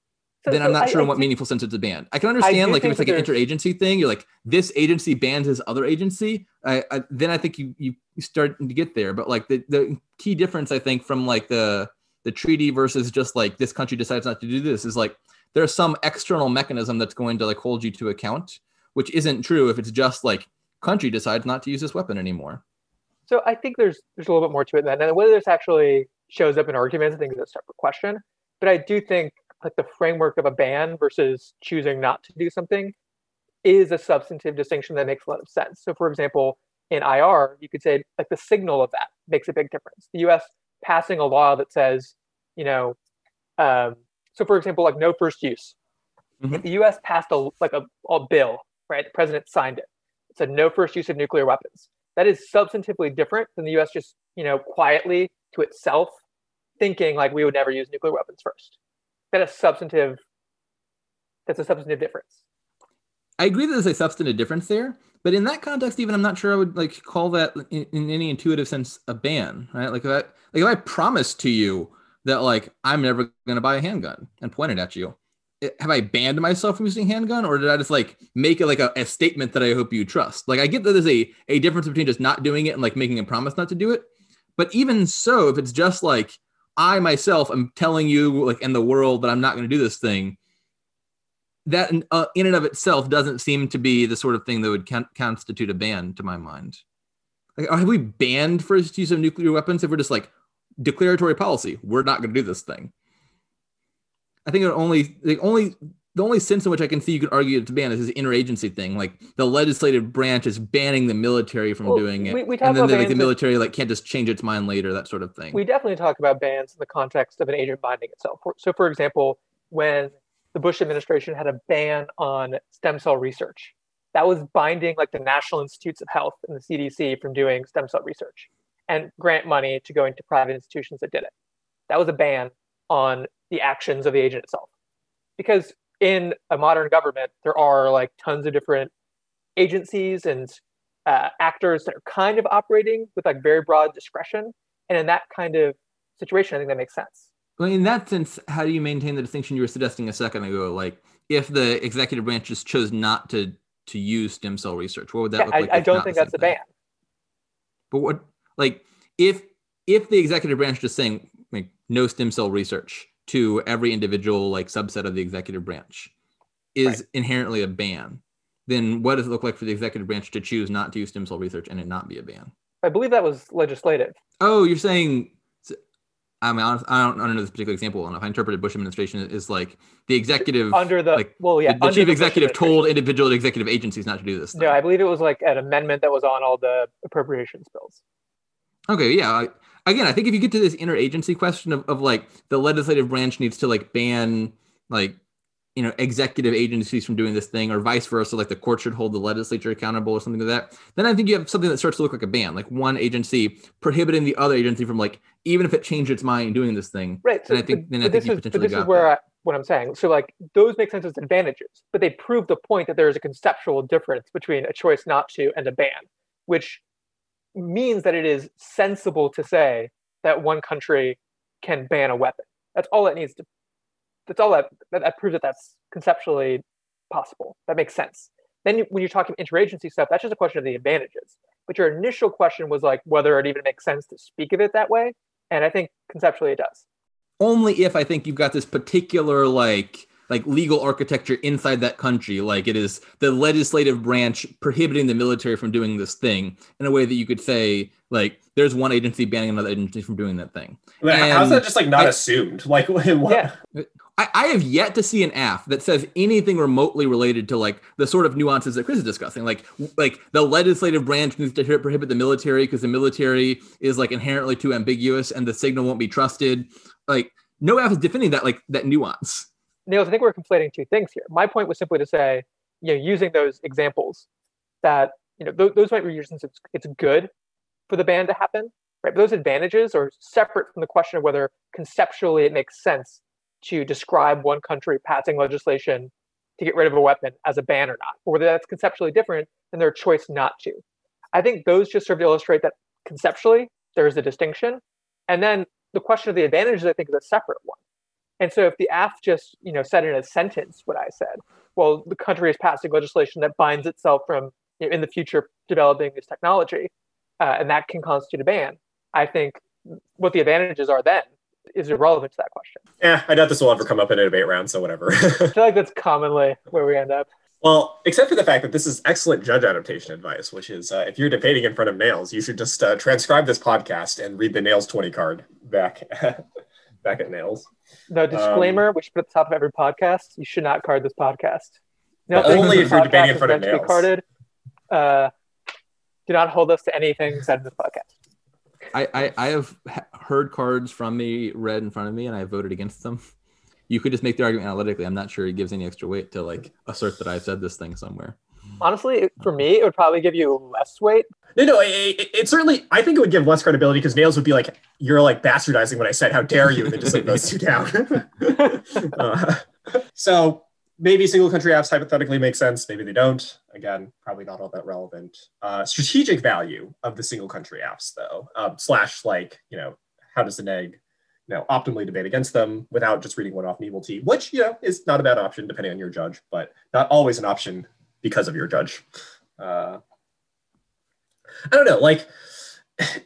so, then I'm not sure I, in what I meaningful sense it's a ban. I can understand I like if it's like an interagency thing, you're like this agency bans this other agency. I, I, then I think you you start to get there. But like the the key difference I think from like the the treaty versus just like this country decides not to do this is like there's some external mechanism that's going to like hold you to account, which isn't true if it's just like country decides not to use this weapon anymore. So I think there's there's a little bit more to it than that. and whether this actually shows up in arguments, I think is a separate question. But I do think like the framework of a ban versus choosing not to do something is a substantive distinction that makes a lot of sense. So, for example, in IR, you could say like the signal of that makes a big difference. The U.S. passing a law that says, you know, um, so for example, like no first use. Mm-hmm. If the U.S. passed a like a, a bill, right? The president signed it. It said no first use of nuclear weapons. That is substantively different than the U.S. just you know quietly to itself thinking like we would never use nuclear weapons first That is substantive that's a substantive difference. I agree that there's a substantive difference there, but in that context, even I'm not sure I would like call that in, in any intuitive sense a ban, right? Like that, like if I promise to you that like I'm never going to buy a handgun and point it at you, eh, have I banned myself from using handgun, or did I just like make it like a, a statement that I hope you trust? Like I get that there's a a difference between just not doing it and like making a promise not to do it, but even so, if it's just like I myself am telling you, like in the world, that I'm not going to do this thing. That uh, in and of itself doesn't seem to be the sort of thing that would con- constitute a ban, to my mind. Like, have we banned first use of nuclear weapons if we're just like declaratory policy? We're not going to do this thing. I think it only the only the only sense in which I can see you could argue it's a ban is this interagency thing. Like the legislative branch is banning the military from well, doing it, we, we and then the, like, the military like can't just change its mind later, that sort of thing. We definitely talk about bans in the context of an agent binding itself. So, for example, when the Bush administration had a ban on stem cell research, that was binding like the National Institutes of Health and the CDC from doing stem cell research and grant money to go into private institutions that did it. That was a ban on the actions of the agent itself. Because in a modern government, there are like tons of different agencies and uh, actors that are kind of operating with like very broad discretion. And in that kind of situation, I think that makes sense. Well, in that sense, how do you maintain the distinction you were suggesting a second ago? Like, if the executive branch just chose not to to use stem cell research, what would that Yeah, look I, like? I don't think that's a ban. But what, like, if if the executive branch just saying like no stem cell research to every individual like subset of the executive branch is inherently a ban, then what does it look like for the executive branch to choose not to use stem cell research and it not be a ban? I believe that was legislative. Oh, you're saying. I mean, honest- I don't, I don't know this particular example well enough. I interpreted Bush administration is like the executive, Under the like, well, yeah, the, the chief Bush executive told individual executive agencies not to do this. Thing. No, I believe it was like an amendment that was on all the appropriations bills. Okay, yeah. I, again, I think if you get to this interagency question of, of like the legislative branch needs to like ban like you know executive agencies from doing this thing or vice versa, like the court should hold the legislature accountable or something like that, then I think you have something that starts to look like a ban, like one agency prohibiting the other agency from like even if it changed its mind doing this thing. Right. So, And I think- but, then I think this you is, but potentially this is where. I, what I'm saying. So like those make sense as advantages, but they prove the point that there is a conceptual difference between a choice not to and a ban, which means that it is sensible to say that one country can ban a weapon. That's all it needs to. That's all that that, that proves that that's conceptually possible. That makes sense. Then you, when you're talking interagency stuff, that's just a question of the advantages. But your initial question was like whether it even makes sense to speak of it that way, and I think conceptually it does. only if I think you've got this particular like like legal architecture inside that country, like it is the legislative branch prohibiting the military from doing this thing in a way that you could say like there's one agency banning another agency from doing that thing. But how's that just like not I- assumed? Like, [LAUGHS] what? Yeah. I, I have yet to see an AF that says anything remotely related to like the sort of nuances that Chris is discussing. Like like the legislative branch needs to prohibit the military because the military is like inherently too ambiguous and the signal won't be trusted. Like no AF is defending that like that nuance. Nails, I think we're conflating two things here. My point was simply to say, you know, using those examples, that you know th- those might be reasons it's it's good for the ban to happen, right? But those advantages are separate from the question of whether conceptually it makes sense to describe one country passing legislation to get rid of a weapon as a ban or not, or whether that's conceptually different than their choice not to. I think those just serve to illustrate that conceptually there is a distinction, and then the question of the advantages I think is a separate one. And so if the AF just, you know, said in a sentence what I said, well, the country is passing legislation that binds itself from you know, in the future developing this technology, uh, and that can constitute a ban. I think what the advantages are then is irrelevant to that question. Yeah, I doubt this will ever come up in a debate round, so whatever. [LAUGHS] I feel like that's commonly where we end up. well, except for the fact that this is excellent judge adaptation advice, which is uh, if you're debating in front of nails, you should just uh, transcribe this podcast and read the nails 20 card back [LAUGHS] back at nails. No disclaimer, we should put at the top of every podcast. You should not card this podcast. No, only if you're debating in front of meant to be nails. carded. Uh, do not hold us to anything said in this podcast. I, I, I have heard cards from me read in front of me and I voted against them. You could just make the argument analytically. I'm not sure it gives any extra weight to like assert that I said this thing somewhere. Honestly, for me, it would probably give you less weight. No, no, it, it, it certainly, I think it would give less credibility because nails would be like, you're like bastardizing what I said. How dare you? And then just like [LAUGHS] votes you down. [LAUGHS] Uh, so maybe single country AFs hypothetically make sense. Maybe they don't. Again, probably not all that relevant. Uh, strategic value of the single country AFs, though, um, slash like, you know, how does the neg, you know, optimally debate against them without just reading one off Nebel T, which, you know, is not a bad option depending on your judge, but not always an option because of your judge. Uh, I don't know, like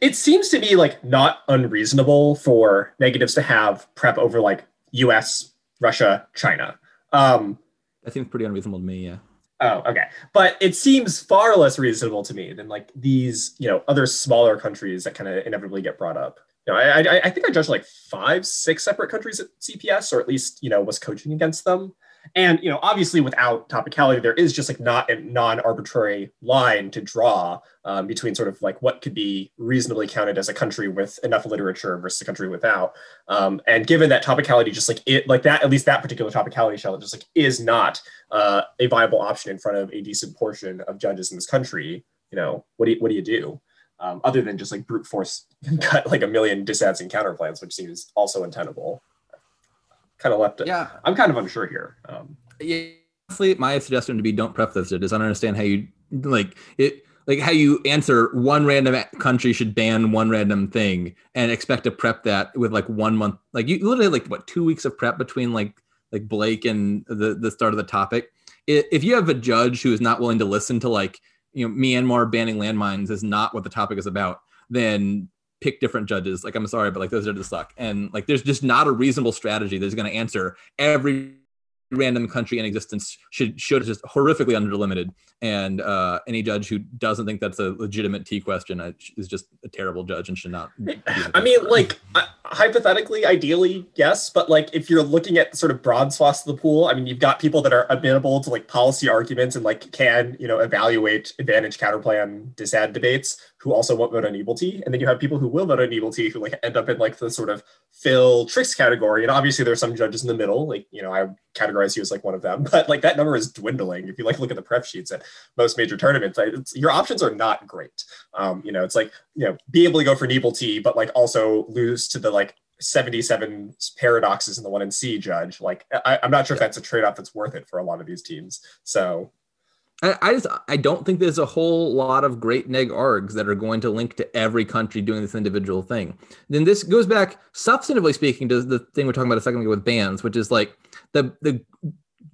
it seems to be like not unreasonable for negatives to have prep over like US, Russia, China. Um, That seems pretty unreasonable to me. Yeah. oh, okay. But it seems far less reasonable to me than like these, you know, other smaller countries that kind of inevitably get brought up. You know, I, I, I think I judged like five, six separate countries at CPS, or at least, you know, was coaching against them. And, you know, obviously without topicality, there is just like not a non-arbitrary line to draw um, between sort of like what could be reasonably counted as a country with enough literature versus a country without. Um, and given that topicality, just like it, like that, at least that particular topicality shell, just like is not uh, a viable option in front of a decent portion of judges in this country. You know, what do you, what do you do? Um, other than just like brute force [LAUGHS] cut like a million disads and counterplans, which seems also untenable. Kind of left it. Yeah. I'm kind of unsure here. Um, Yeah. Honestly, my suggestion to be don't prep those judges. I don't understand how you like it. like how you answer one random country should ban one random thing and expect to prep that with like one month like you literally like what two weeks of prep between like like blake and the the start of the topic if you have a judge who is not willing to listen to like you know myanmar banning landmines is not what the topic is about then pick different judges. Like i'm sorry but like those judges suck. And like there's just not a reasonable strategy that's going to answer every random country in existence should should just horrifically underlimited. And uh, any judge who doesn't think that's a legitimate T question uh, is just a terrible judge and should not. [LAUGHS] I mean, like uh, hypothetically, ideally, yes, but like if you're looking at sort of broad swaths of the pool, I mean, you've got people that are amenable to like policy arguments and like can you know evaluate advantage counterplan disad debates who also won't vote on Nebel T, and then you have people who will vote on Nebel T who like end up in like the sort of phil tricks category, and obviously there's some judges in the middle, like you know I categorize you as like one of them, [LAUGHS] but like that number is dwindling if you like look at the prep sheets at most major tournaments. your options are not great. Um, you know, it's like you know be able to go for Nebel T, but like also lose to the like 77 paradoxes in the one and C judge. Like I, am not sure if that's a trade-off that's worth it for a lot of these teams. So I, just I don't think there's a whole lot of great neg args that are going to link to every country doing this individual thing. Then this goes back substantively speaking to the thing we're talking about a second ago with bans, which is like the the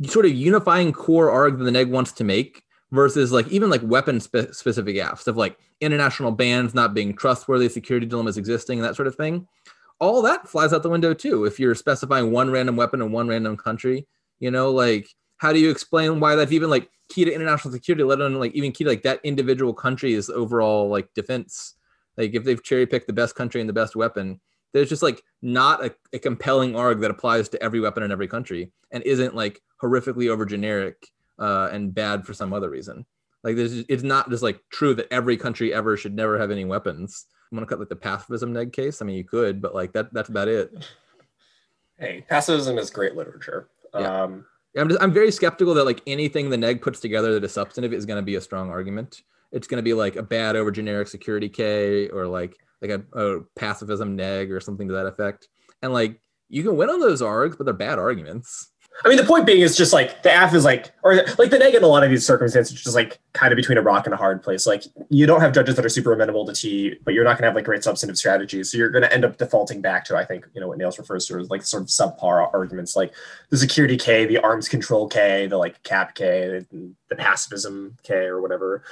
sort of unifying core arg that the neg wants to make versus like even like weapon spe- specific AFs of like international bans not being trustworthy, security dilemmas existing, and that sort of thing. All that flies out the window too if you're specifying one random weapon in one random country. You know, like how do you explain why that's even like key to international security, let alone like even key to like that individual country's overall like defense? Like if they've cherry picked the best country and the best weapon, there's just like not a, a compelling arg that applies to every weapon in every country and isn't like horrifically over generic uh, and bad for some other reason. Like there's, it's not just like true that every country ever should never have any weapons. I'm gonna cut like the pacifism neg case. I mean, you could, but like that, that's about it. Hey, pacifism is great literature. Yeah. Um, I'm just I'm very skeptical that like anything the neg puts together that is substantive is going to be a strong argument. It's going to be like a bad over generic security K or like like a, a pacifism neg or something to that effect. And like you can win on those args, but they're bad arguments. I mean, the point being is just like the AF is like, or like the neg in a lot of these circumstances, just like kind of between a rock and a hard place. Like you don't have judges that are super amenable to T, but you're not going to have like great substantive strategies. So you're going to end up defaulting back to, I think, you know, what Nails refers to as like sort of subpar arguments, like the security K, the arms control K, the like cap K, the pacifism K, or whatever.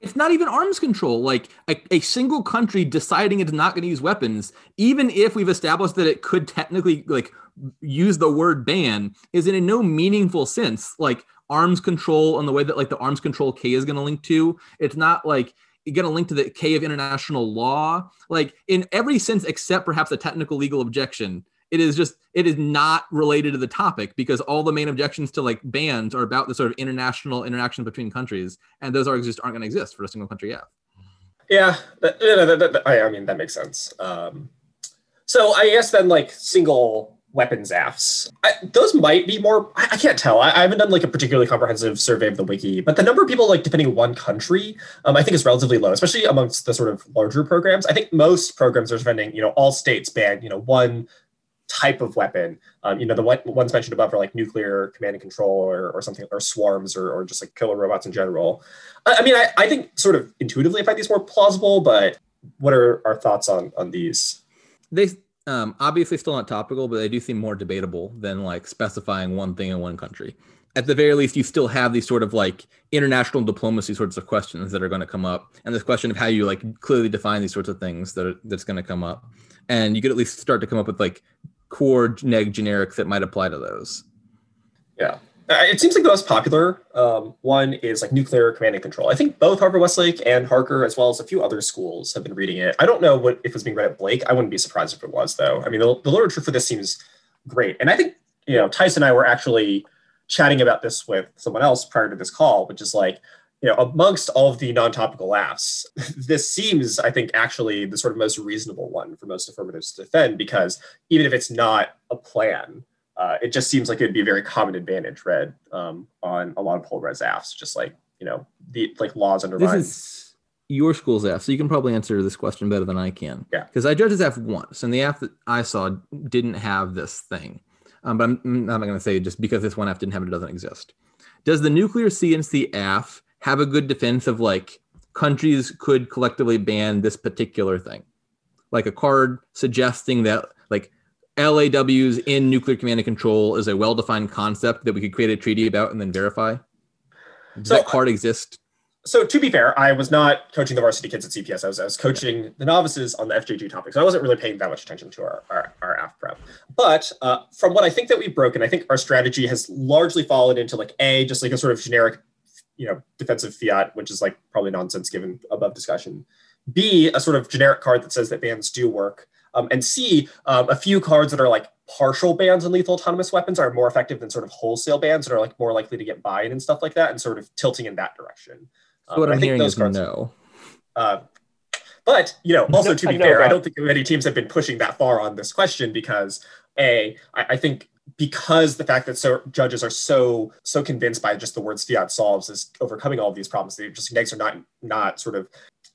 It's not even arms control. Like a, a single country deciding it's not going to use weapons, even if we've established that it could technically like use the word ban is in no meaningful sense like arms control and the way that like the arms control K is going to link to. It's not like going to link to the K of international law. Like in every sense except perhaps a technical legal objection. It is just it is not related to the topic because all the main objections to like bans are about the sort of international interaction between countries, and those are just aren't going to exist for a single country. Yeah. Yeah, that, that, that, I mean that makes sense. Um, so I guess then like single weapons AFs. Those might be more, I, I can't tell. I, I, haven't done like a particularly comprehensive survey of the wiki, but the number of people like defending one country, um, I think is relatively low, especially amongst the sort of larger programs. I think most programs are defending, you know, all states ban, you know, one type of weapon. Um, you know, the one, ones mentioned above are like nuclear command and control or, or something, or swarms or, or just like killer robots in general. I, I mean, I, I think sort of intuitively I find these more plausible, but what are our thoughts on on these? They um, obviously still not topical, but they do seem more debatable than like specifying one thing in one country. At the very least, you still have these sort of like international diplomacy sorts of questions that are going to come up, and this question of how you like clearly define these sorts of things that are, that's going to come up, and you could at least start to come up with like core neg generics that might apply to those. Yeah, it seems like the most popular um, one is like nuclear command and control. I think both Harvard Westlake and Harker, as well as a few other schools, have been reading it. I don't know what if it's being read at Blake. I wouldn't be surprised if it was, though. I mean, the, the literature for this seems great, and I think you know Tyson and I were actually chatting about this with someone else prior to this call, which is like you know amongst all of the non-topical laughs, [LAUGHS] this seems I think actually the sort of most reasonable one for most affirmatives to defend because even if it's not a plan uh, it just seems like it'd be a very common advantage read um, on a lot of polarized AFs, just like you know the like laws underlying. This is your school's AF, so you can probably answer this question better than I can. Yeah, because I judged this AF once, and the AF that I saw didn't have this thing. Um, but I'm, I'm not going to say just because this one AF didn't have it, it doesn't exist. Does the nuclear CNC AF have a good defense of like countries could collectively ban this particular thing, like a card suggesting that like LAWs in nuclear command and control is a well-defined concept that we could create a treaty about and then verify. Does So, that card exist? so to be fair, I was not coaching the varsity kids at CPS. I was, I was coaching the novices on the FJG topic. So I wasn't really paying that much attention to our, our, our AF prep. But uh, from what I think that we've broken, I think our strategy has largely fallen into like A, just like a sort of generic, you know, defensive fiat, which is like probably nonsense given above discussion. B, a sort of generic card that says that bans do work. Um, and C, um, a few cards that are like partial bans on lethal autonomous weapons are more effective than sort of wholesale bans that are like more likely to get buy-in and stuff like that, and sort of tilting in that direction. So what Um, I I'm think hearing those is cards- no. uh, but you know, also [LAUGHS] to be know fair, I don't think many teams have been pushing that far on this question because a, I, I think because the fact that so judges are so so convinced by just the words fiat solves is overcoming all of these problems. They just negs are not not sort of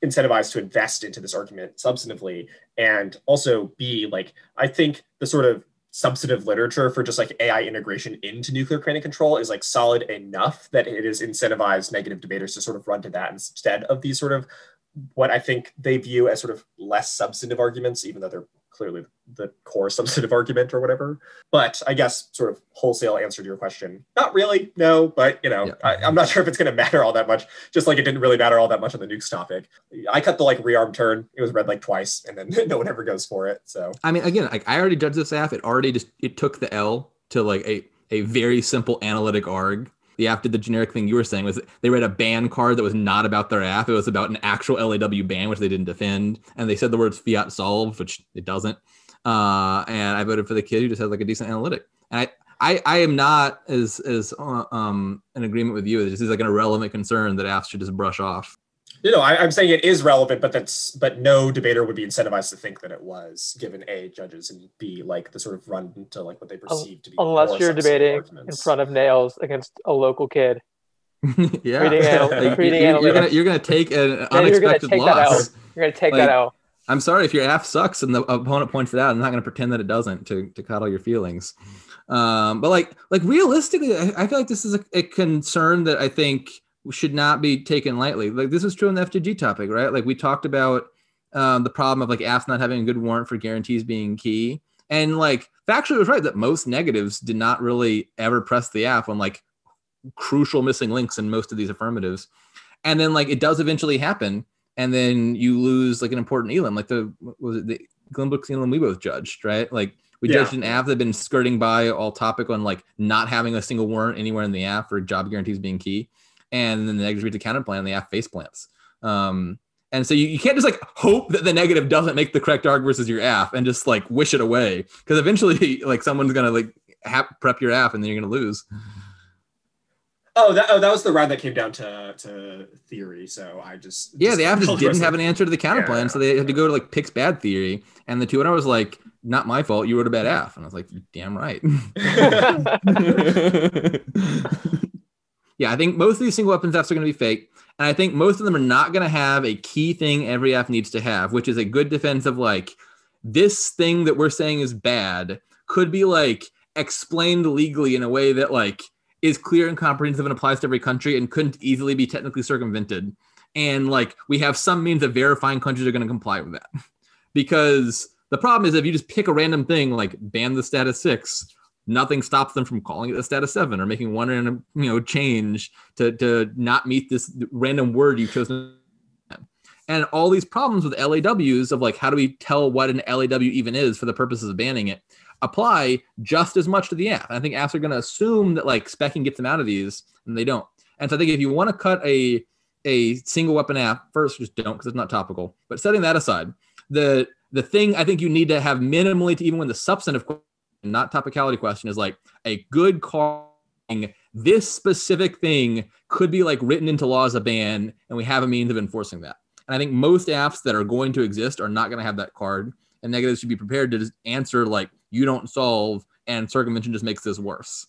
incentivized to invest into this argument substantively, and also b like I think the sort of substantive literature for just like AI integration into nuclear command and control is like solid enough that it is incentivized negative debaters to sort of run to that instead of these sort of what I think they view as sort of less substantive arguments, even though they're clearly the core substantive argument or whatever. But I guess sort of wholesale answer to your question, not really, no. But you know, Yeah. I, I'm not sure if it's going to matter all that much. Just like it didn't really matter all that much on the nukes topic. I cut the like rearm turn; it was read like twice, and then [LAUGHS] no one ever goes for it. So I mean, again, like I already judged this AF. It already just it took the L to like a a very simple analytic arg. The AF did the generic thing you were saying was they read a ban card that was not about their AF. It was about an actual LAW ban, which they didn't defend, and they said the words fiat solved, which it doesn't. Uh, and I voted for the kid who just had like a decent analytic. And I I, I am not as as uh, um in agreement with you. This is like an irrelevant concern that AFs should just brush off. You know, I, I'm saying it is relevant, but that's but no debater would be incentivized to think that it was, given a judges and b like the sort of run to like what they perceive to be Unless you're substantive debating in front of nails against a local kid. [LAUGHS] yeah, Reading anal- reading you're, you're gonna you're gonna take an [LAUGHS] Then you're gonna unexpected take that loss. out. You're gonna take Like- that out. I'm sorry if your AF sucks and the opponent points it out. I'm not going to pretend that it doesn't to to coddle your feelings. Um, but like like realistically, I, I feel like this is a, a concern that I think should not be taken lightly. Like this is true in the FJG topic, right? Like we talked about um, the problem of like AFs not having a good warrant for guarantees being key, and like factually it was right that most negatives did not really ever press the AF on like crucial missing links in most of these affirmatives, and then like it does eventually happen and then you lose like an important elim, like the was it the Glenbrooks elim we both judged, right? Like we Yeah. judged an AF that had been skirting by all topic on like not having a single warrant anywhere in the AF for job guarantees being key, and then the negatives read the counter plan, the AF face plants. Um, and so you, you can't just like hope that the negative doesn't make the correct arg versus your AF and just like wish it away because eventually [LAUGHS] like someone's gonna like hap- prep your AF and then you're gonna lose. Oh, that, oh, that was the round that came down to, to theory. So I just Yeah, the AF just didn't have an answer to the counter Yeah. so they had to go to like PICs bad theory. And the two and I was like, "Not my fault. You wrote a bad F." And I was like, "Damn right." [LAUGHS] [LAUGHS] yeah, I think most of these single weapons AFs are going to be fake, and I think most of them are not going to have a key thing every AF needs to have, which is a good defense of like this thing that we're saying is bad could be like explained legally in a way that like is clear and comprehensive and applies to every country and couldn't easily be technically circumvented. And like we have some means of verifying countries are going to comply with that. [LAUGHS] Because the problem is if you just pick a random thing like ban the status six nothing stops them from calling it a status seven or making one random you know change to to not meet this random word you've chosen and all these problems with laws of like how do we tell what an law even is for the purposes of banning it apply just as much to the AF. And I think AFs are going to assume that like specking gets them out of these, and they don't. And so I think if you want to cut a a single weapon AF, first just don't because it's not topical. But setting that aside, the the thing I think you need to have minimally to even win the substantive, not topicality question, is like a good call. This specific thing could be like written into law as a ban, and we have a means of enforcing that. And I think most AFs that are going to exist are not going to have that card. And negatives should be prepared to just answer like you don't solve, and circumvention just makes this worse.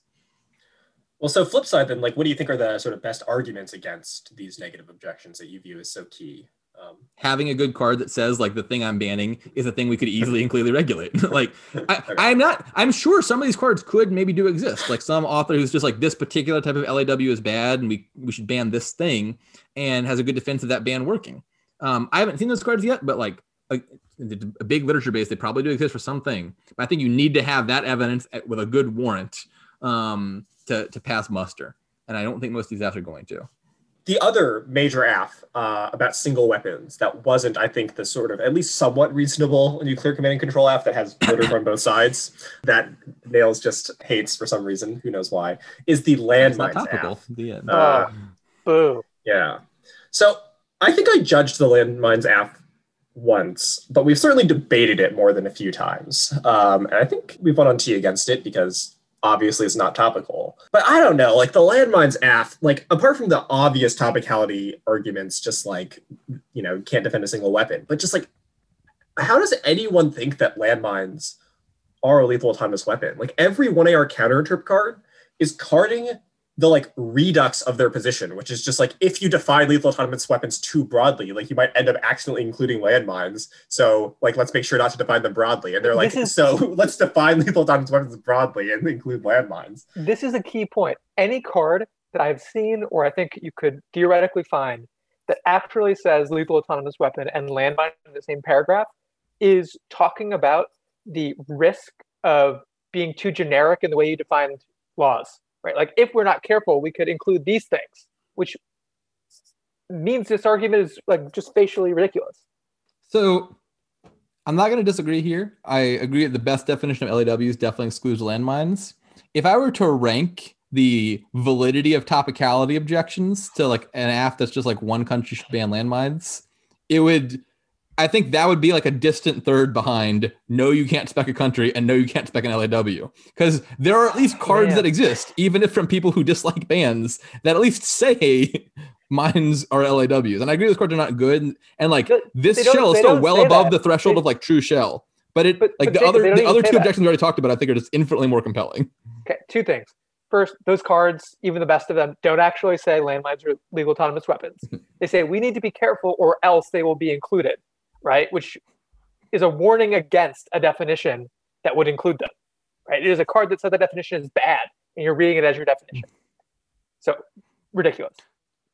Well, so flip side then, like, what do you think are the sort of best arguments against these negative objections that you view as so key? Um, having a good card that says like the thing I'm banning is a thing we could easily and clearly regulate. [LAUGHS] like [LAUGHS] I, I'm not, I'm sure some of these cards could maybe do exist. Like some author who's just like this particular type of LAW is bad and we we should ban this thing and has a good defense of that ban working. Um, I haven't seen those cards yet, but like a, a big literature base, they probably do exist for something. But I think you need to have that evidence with a good warrant um, to to pass muster. And I don't think most of these AFs are going to the other major AF uh, about single weapons that wasn't, I think, the sort of at least somewhat reasonable nuclear command and control AF that has voters on both sides that Nails just hates for some reason, who knows why, is the landmines AF. The end. Uh, boo. Yeah. So I think I judged the landmines AF once, but we've certainly debated it more than a few times. Um, and I think we've won on T against it because obviously it's not topical. But I don't know, like the landmines AF, like apart from the obvious topicality arguments, just like, you know, can't defend a single weapon, but just like, how does anyone think that landmines are a lethal autonomous weapon? Like every 1AR counter interp card is carding the like redux of their position, which is just like if you define lethal autonomous weapons too broadly, like you might end up accidentally including landmines. So like let's make sure not to define them broadly. And they're like, is, so [LAUGHS] let's define lethal autonomous weapons broadly and include landmines. This is a key point. Any card that I've seen or I think you could theoretically find that actually says lethal autonomous weapon and landmine in the same paragraph is talking about the risk of being too generic in the way you define laws right? Like if we're not careful, we could include these things, which means this argument is like just facially ridiculous. So I'm not going to disagree here. I agree that the best definition of LAWs definitely excludes landmines. If I were to rank the validity of topicality objections to like an AF that's just like one country should ban landmines, it would I think that would be like a distant third behind no, you can't spec a country and no, you can't spec an LAW. Because there are at least cards Man. that exist, even if from people who dislike bans, that at least say mines are LAWs. And I agree those cards are not good. And like this shell is still well above that. the threshold they, of like true shell. But it but, like but the other the other two objections we already talked about, I think are just infinitely more compelling. Okay, two things. First, those cards, even the best of them, don't actually say landmines are legal autonomous weapons. [LAUGHS] they say we need to be careful or else they will be included right? Which is a warning against a definition that would include them, right? It is a card that says the definition is bad and you're reading it as your definition. So ridiculous.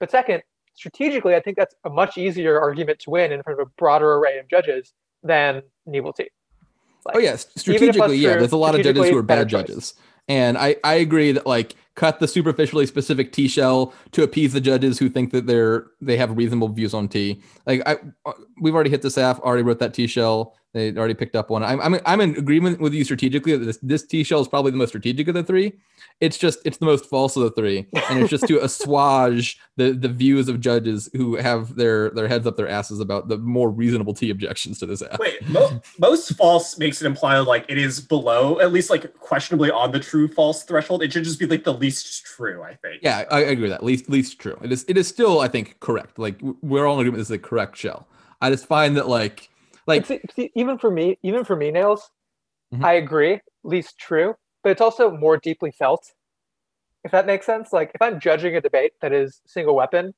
But second, strategically, I think that's a much easier argument to win in front of a broader array of judges than T. Like, oh yes, strategically, yeah. There's a lot of judges who are bad judges, and I I agree that like cut the superficially specific T shell to appease the judges who think that they're they have reasonable views on tea. Like I, uh, we've already hit this AF, already wrote that T shell. They already picked up one. I'm, I'm, I'm in agreement with you strategically that this, this T shell is probably the most strategic of the three. It's just it's the most false of the three, and it's just to [LAUGHS] assuage the the views of judges who have their their heads up their asses about the more reasonable T objections to this AF. Wait, mo- most false makes it imply like it is below, at least like questionably on the true false threshold. It should just be like the least true. I think. Yeah, I, I agree with that. Least least true. It is it is still I think correct. Like we're all in agreement. This is the correct shell. I just find that like like see, see, even for me, even for me, nails, mm-hmm. I agree, least true, but it's also more deeply felt. If that makes sense. Like if I'm judging a debate that is single weapon,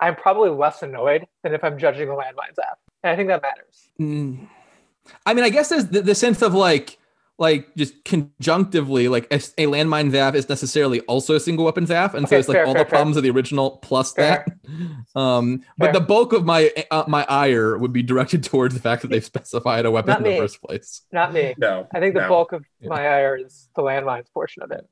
I'm probably less annoyed than if I'm judging a landmines AF. And I think that matters. Mm. I mean, I guess there's the, the sense of like like just conjunctively, like a, a landmines AF is necessarily also a single weapons AF, and okay, so it's like fair, all fair, the problems of the original plus that. [LAUGHS] Um, but the bulk of my uh, my ire would be directed [LAUGHS] towards the fact that they've specified a weapon Not in me. the first place. Not me. No, I think the no. bulk of yeah. my ire is the landmines portion of it.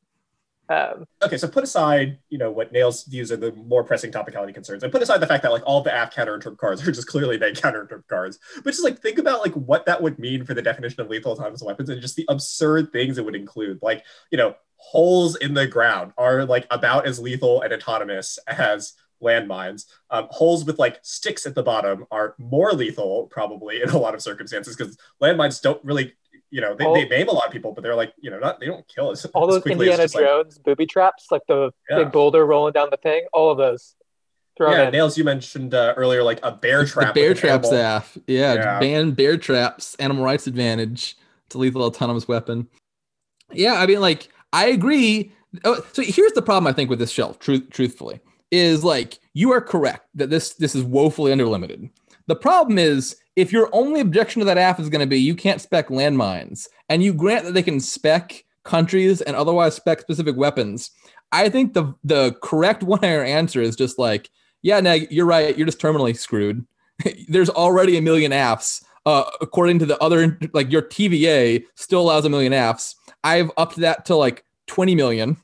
Um, okay, so put aside, you know, what Nails views are the more pressing topicality concerns, and put aside the fact that like all the AF counter interp cards are just clearly bad counter interp cards. But just like think about like what that would mean for the definition of lethal autonomous weapons and just the absurd things it would include. Like, you know, holes in the ground are like about as lethal and autonomous as landmines. Um, holes with like sticks at the bottom are more lethal, probably in a lot of circumstances, because landmines don't really you know, they, all, they maim a lot of people, but they're like, you know, not they don't kill us. All those Indiana Jones like, booby traps, like the yeah. big boulder rolling down the thing, all of those. Yeah, in. nails. You mentioned uh, earlier, like a bear trap. The bear traps aff, yeah, yeah. ban bear traps, animal rights advantage. to lethal autonomous weapon. Yeah, I mean, like I agree. Oh, so here's the problem I think with this shelf. Truth, truthfully, is like you are correct that this this is woefully underlimited The problem is if your only objection to that AF is going to be you can't spec landmines, and you grant that they can spec countries and otherwise spec specific weapons, I think the the correct 1AR [LAUGHS] answer is just like, yeah, Neg, you're right. You're just terminally screwed. [LAUGHS] There's already a million AFs. Uh, according to the other, like your TVA still allows a million AFs. I've upped that to like 20 million,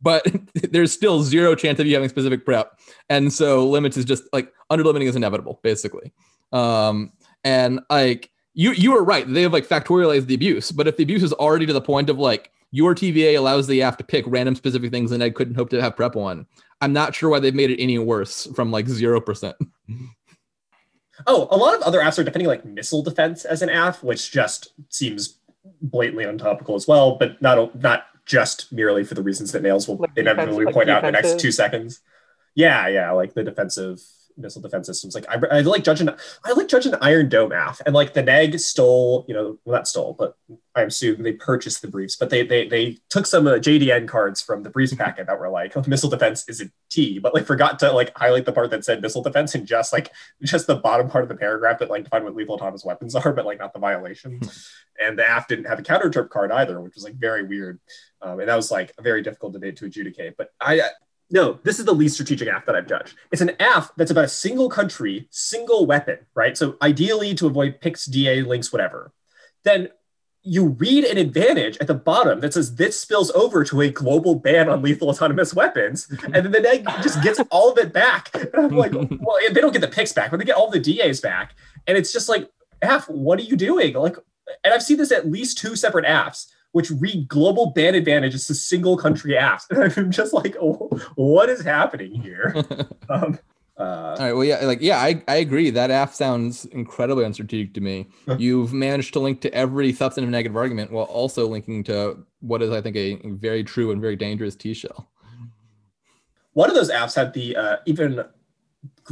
but [LAUGHS] there's still zero chance of you having specific prep. And so limits is just like under limiting is inevitable, basically. Um, and like you you were right. They have like factorialized the abuse, but if the abuse is already to the point of like your TVA allows the AF to pick random specific things and I couldn't hope to have prep on. I'm not sure why they've made it any worse from like zero percent. [LAUGHS] Oh, a lot of other AFs are defending like missile defense as an AF, which just seems blatantly untopical as well, but not not just merely for the reasons that Nails will like inevitably defense, point like out in the next two seconds. Yeah, yeah, like the defensive missile defense systems. Like I, I like judging, I like judging Iron Dome AF, and like the Neg stole, you know, well not stole, but I assume they purchased the briefs, but they they they took some uh, JDN cards from the briefs packet that were like oh, [LAUGHS] missile defense is a T, but like forgot to like highlight the part that said missile defense and just like just the bottom part of the paragraph that like defined what lethal autonomous weapons are, but like not the violation. and the AF didn't have a counter interp card either, which was like very weird, um, and that was like a very difficult debate to adjudicate. But I no, this is the least strategic AF that I've judged. It's an AF that's about a single country, single weapon, right? So ideally to avoid PICs, DA, links, whatever. Then you read an advantage at the bottom that says this spills over to a global ban on lethal autonomous weapons, mm-hmm. and then the neg just gets all of it back. [LAUGHS] And I'm like, mm-hmm. well, they don't get the PICs back, but they get all the DAs back, and it's just like, F, what are you doing? Like, and I've seen this at least two separate AFs which read global ban advantages to single country AFs. [LAUGHS] And I'm just like, oh, what is happening here? [LAUGHS] um, uh, All right. Well, yeah, like, yeah, I, I agree. That AF sounds incredibly unstrategic to me. [LAUGHS] You've managed to link to every substantive negative argument while also linking to what is, I think, a very true and very dangerous T shell. One of those AFs had the uh, even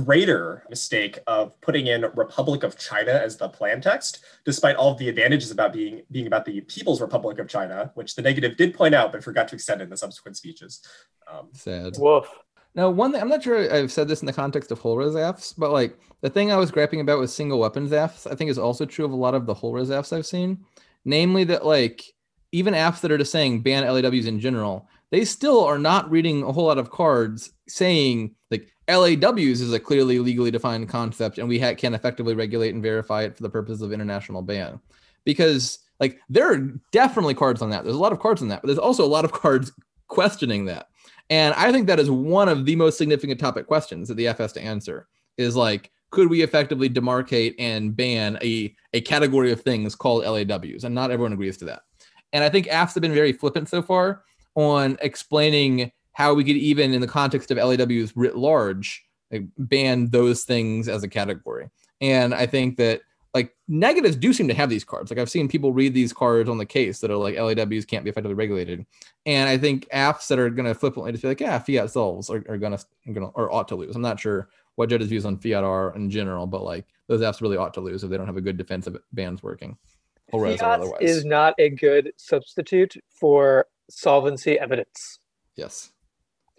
greater mistake of putting in Republic of China as the plan text, despite all of the advantages about being being about the People's Republic of China, which the negative did point out but forgot to extend in the subsequent speeches. Um, Sad. Woof. Now, one thing I'm not sure I've said this in the context of whole res AFs, but like the thing I was grappling about with single weapons AFs, I think is also true of a lot of the whole res AFs I've seen. Namely, that like even AFs that are just saying ban LAWs in general, they still are not reading a whole lot of cards saying like LAWs is a clearly legally defined concept, and we ha- can effectively regulate and verify it for the purpose of international ban. Because like there are definitely cards on that. There's a lot of cards on that, but there's also a lot of cards questioning that. And I think that is one of the most significant topic questions that the AF has to answer is like, could we effectively demarcate and ban a, a category of things called LAWs? And not everyone agrees to that. And I think AFs have been very flippant so far on explaining how we could even in the context of LAWs writ large like, ban those things as a category. And I think that like negatives do seem to have these cards. Like I've seen people read these cards on the case that are like LAWs can't be effectively regulated. And I think AFs that are going to flippantly just be like, yeah, fiat solves are, are going to, going to, or ought to lose. I'm not sure what judges' views on fiat are in general, but like those AFs really ought to lose if they don't have a good defensive bans working. Fiat is not a good substitute for solvency evidence. Yes.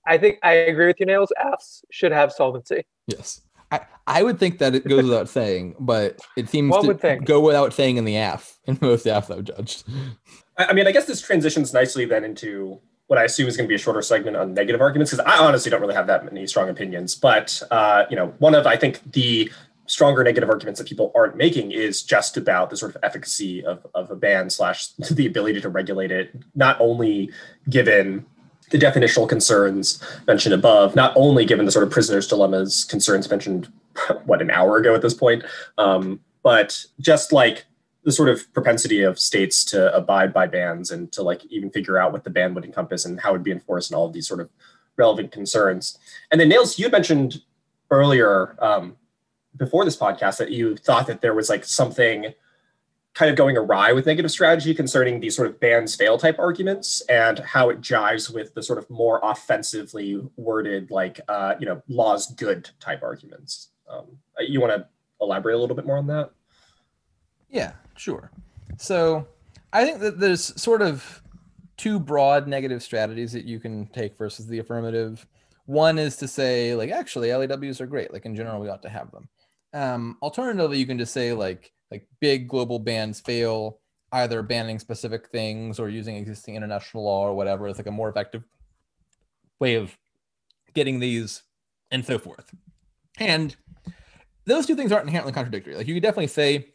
I think I agree with you, Nails. AFs should have solvency. Yes. I, I would think that it goes without [LAUGHS] saying, but it seems One to go without saying in the AF, in most AFs I've judged. I mean, I guess this transitions nicely then into what I assume is going to be a shorter segment on negative arguments, because I honestly don't really have that many strong opinions. But, uh, you know, one of, I think, the stronger negative arguments that people aren't making is just about the sort of efficacy of, of a ban slash [LAUGHS] the ability to regulate it, not only given the definitional concerns mentioned above, not only given the sort of prisoner's dilemmas concerns mentioned, [LAUGHS] what, an hour ago at this point, um, but just like the sort of propensity of states to abide by bans and to like even figure out what the ban would encompass and how it would be enforced and all of these sort of relevant concerns. And then Nails, you mentioned earlier um, before this podcast that you thought that there was like something kind of going awry with negative strategy concerning these sort of bans fail type arguments and how it jives with the sort of more offensively worded like uh, you know laws good type arguments. Um, you want to elaborate a little bit more on that? Yeah sure. So i think that there's sort of two broad negative strategies that you can take versus the affirmative. One is to say like actually laws are great. Like in general we ought to have them. Um, alternatively, you can just say like like big global bans fail either banning specific things or using existing international law or whatever. It's like a more effective way of getting these and so forth. And those two things aren't inherently contradictory. Like you could definitely say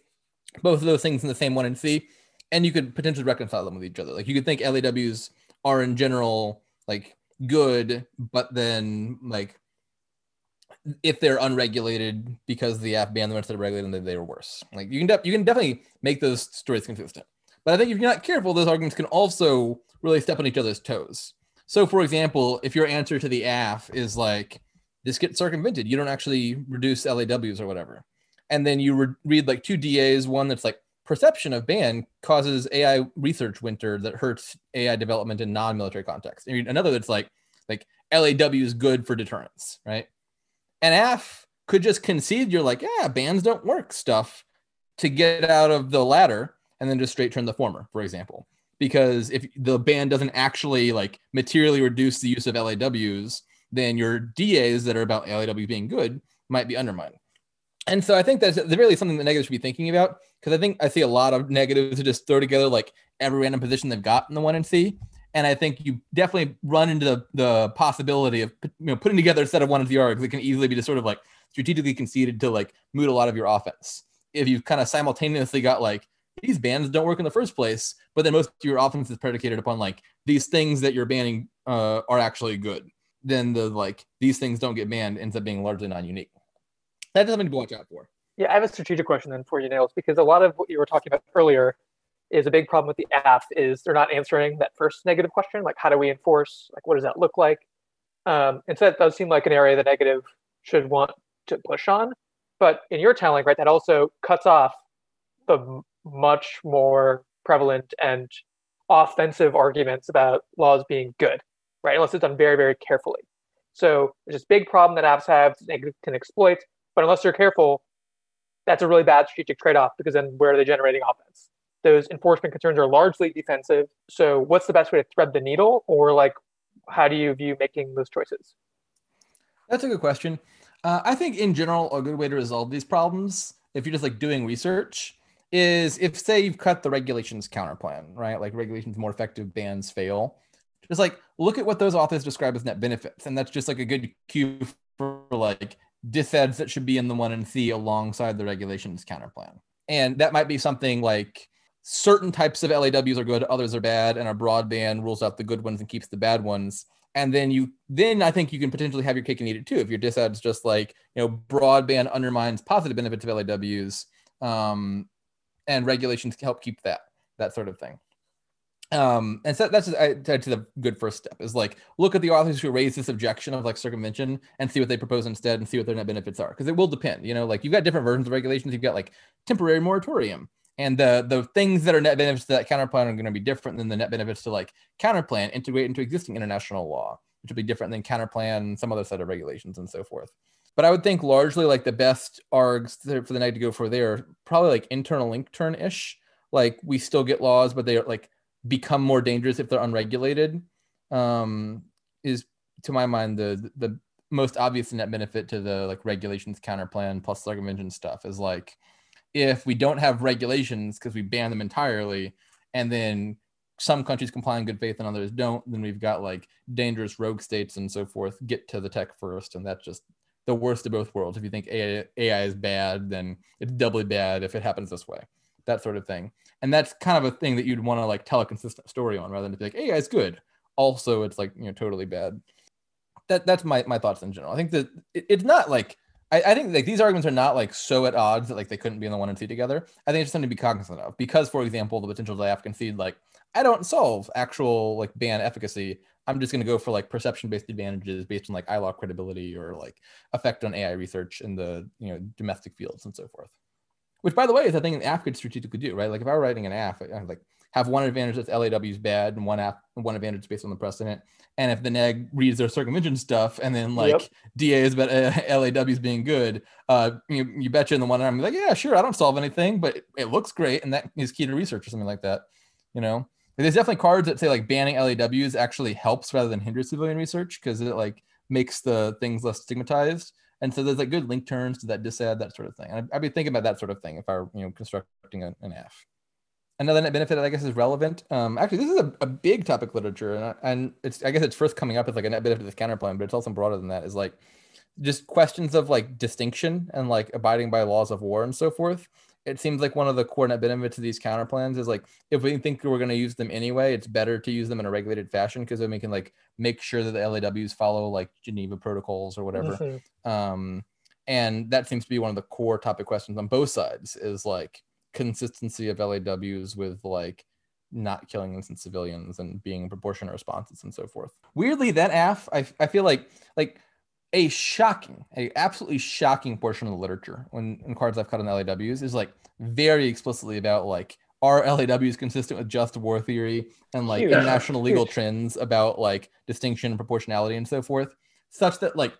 both of those things in the same one and see, and you could potentially reconcile them with each other. Like you could think LAWs are in general like good, but then like if they're unregulated because the AF banned them instead of regulating them, they were worse. Like you can de- you can definitely make those stories consistent. But I think if you're not careful, those arguments can also really step on each other's toes. So, for example, if your answer to the AF is like this gets circumvented, you don't actually reduce LAWs or whatever, and then you re- read like two DAs, one that's like perception of ban causes AI research winter that hurts AI development in non-military context. And another that's like like LAW is good for deterrence, right? And AF could just concede you're like, yeah, bans don't work stuff to get out of the latter and then just straight turn the former, for example. Because if the ban doesn't actually like materially reduce the use of LAWs, then your DAs that are about LAWs being good might be undermined. And so I think that's really something that negatives should be thinking about because I think I see a lot of negatives to just throw together like every random position they've got in the 1NC. And I think you definitely run into the, the possibility of you know putting together a set of 1NC args that can easily be just sort of like strategically conceded to like moot a lot of your offense. If you've kind of simultaneously got like these bans don't work in the first place, but then most of your offense is predicated upon like these things that you're banning uh, are actually good, then the like these things don't get banned ends up being largely non-unique. That's something to watch out for. Yeah, I have a strategic question then for you, Nails, because a lot of what you were talking about earlier is a big problem with the AF is they're not answering that first negative question, like how do we enforce, like what does that look like? Um, and so that does seem like an area that negative should want to push on. But in your telling, right, that also cuts off the much more prevalent and offensive arguments about laws being good, right? Unless it's done very, very carefully. So there's this big problem that AFs have can exploit, but unless they're careful, that's a really bad strategic trade-off because then where are they generating offense? Those enforcement concerns are largely defensive. So what's the best way to thread the needle, or like how do you view making those choices? That's a good question. Uh, I think in general, a good way to resolve these problems, if you're just like doing research, is if say you've cut the regulations counter plan, right? Like regulations more effective bans fail. Just like look at what those authors describe as net benefits, and that's just like a good cue for like disads that should be in the 1NC alongside the regulations counter plan. And that might be something like certain types of LAWs are good, others are bad, and a broad ban rules out the good ones and keeps the bad ones. And then you then I think you can potentially have your cake and eat it too. If your disad's just like, you know, broad ban undermines positive benefits of LAWs, um, and regulations help keep that, that sort of thing um and so that's I, to the good first step is like look at the authors who raise this objection of like circumvention and see what they propose instead and see what their net benefits are because it will depend you know like you've got different versions of regulations you've got like temporary moratorium and the the things that are net benefits to that counterplan are going to be different than the net benefits to like counterplan integrate into existing international law which will be different than counterplan and some other set of regulations and so forth. But i would think largely like the best args for the night to go for there probably like internal link turn ish like we still get laws but they are like become more dangerous if they're unregulated um, is to my mind the the most obvious net benefit to the like regulations counter plan plus circumvention stuff is like if we don't have regulations because we ban them entirely and then some countries comply in good faith and others don't then we've got like dangerous rogue states and so forth get to the tech first and that's just the worst of both worlds if you think AI, AI is bad then it's doubly bad if it happens this way that sort of thing. And that's kind of a thing that you'd want to like tell a consistent story on rather than to be like, hey, it's good. Also, it's like, you know, totally bad. That that's my, my thoughts in general. I think that it, it's not like I, I, think like these arguments are not like so at odds that like they couldn't be in the 1NC together. I think it's just something to be cognizant of because, for example, the potential to have concede like I don't solve actual like ban efficacy. I'm just going to go for like perception based advantages based on like ILAW credibility or like effect on AI research in the you know domestic fields and so forth. Which, by the way, is I think an AF could strategically do, right? Like if I were writing an AF, I like have one advantage that's LAW is bad and one app one advantage based on the precedent. And if the neg reads their circumvention stuff and then like yep. DA is but uh, LAW is being good, uh, you, you betcha in the one I'm like, yeah, sure, I don't solve anything, but it, it, looks great, and that is key to research or something like that. You know, there's definitely cards that say like banning LAWs actually helps rather than hinders civilian research because it like makes the things less stigmatized And so there's like good link turns to that disad, that sort of thing. And I'd, be thinking about that sort of thing if I were, you know, constructing an, an AF. Another net benefit that I guess is relevant. Um, actually, this is a, a big topic literature, and, and it's I guess it's first coming up as like a net benefit of this counterplan, but it's also broader than that. Is like just questions of like distinction and like abiding by laws of war and so forth it seems like one of the core net benefits of these counter plans is like if we think we're going to use them anyway, it's better to use them in a regulated fashion because then we can like make sure that the LAWs follow like Geneva protocols or whatever. Mm-hmm. Um, and that seems to be one of the core topic questions on both sides is like consistency of LAWs with like not killing innocent civilians and being proportionate responses and so forth. Weirdly, that AF, I, I feel like like a shocking, a absolutely shocking portion of the literature when in cards I've cut on LAWs is like very explicitly about like are LAWs consistent with just war theory and like Huge. international legal Huge. [LAUGHS] trends about like distinction and proportionality and so forth, such that like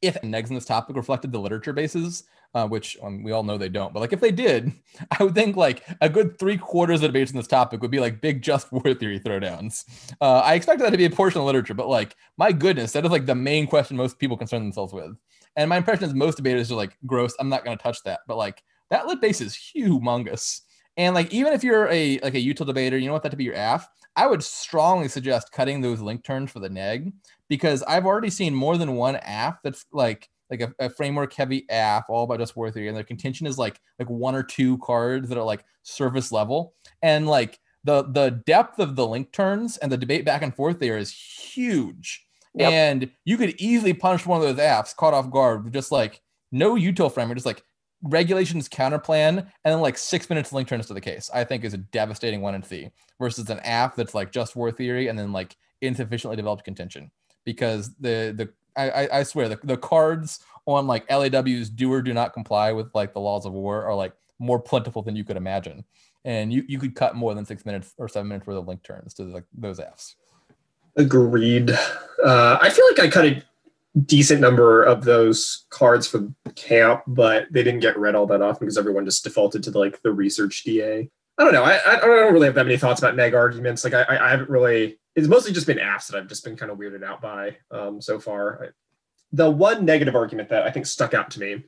if negs in this topic reflected the literature bases, uh, which um, we all know they don't. But like if they did, [LAUGHS] I would think like a good three quarters of debates on this topic would be like big just [LAUGHS] war theory throwdowns. Uh, I expected that to be a portion of literature, but like my goodness, that is like the main question most people concern themselves with. And my impression is most debaters are like gross. I'm not going to touch that, but like that lit base is humongous. And like even if you're a like a util debater, you don't want that to be your AF. I would strongly suggest cutting those link turns for the neg because I've already seen more than one AF that's like like a, a framework heavy AF all about just war theory, and their contention is like like one or two cards that are like surface level, and like the the depth of the link turns and the debate back and forth there is huge. Yep. And you could easily punish one of those AFs caught off guard with just like no util framework, just like regulations counterplan and then like six minutes link turns to the case. I think is a devastating 1NC versus an AF that's like just war theory and then like insufficiently developed contention because the the I, I swear the, the cards on like LAWs do or do not comply with like the laws of war are like more plentiful than you could imagine. And you, you could cut more than six minutes or seven minutes worth of link turns to like those AFs. Agreed. Uh, I feel like I cut a decent number of those cards for camp, but they didn't get read all that often because everyone just defaulted to the, like the research DA. I don't know. I, I don't really have that many thoughts about neg arguments. Like I, I haven't really it's mostly just been AFs that I've just been kind of weirded out by um, so far. The one negative argument that I think stuck out to me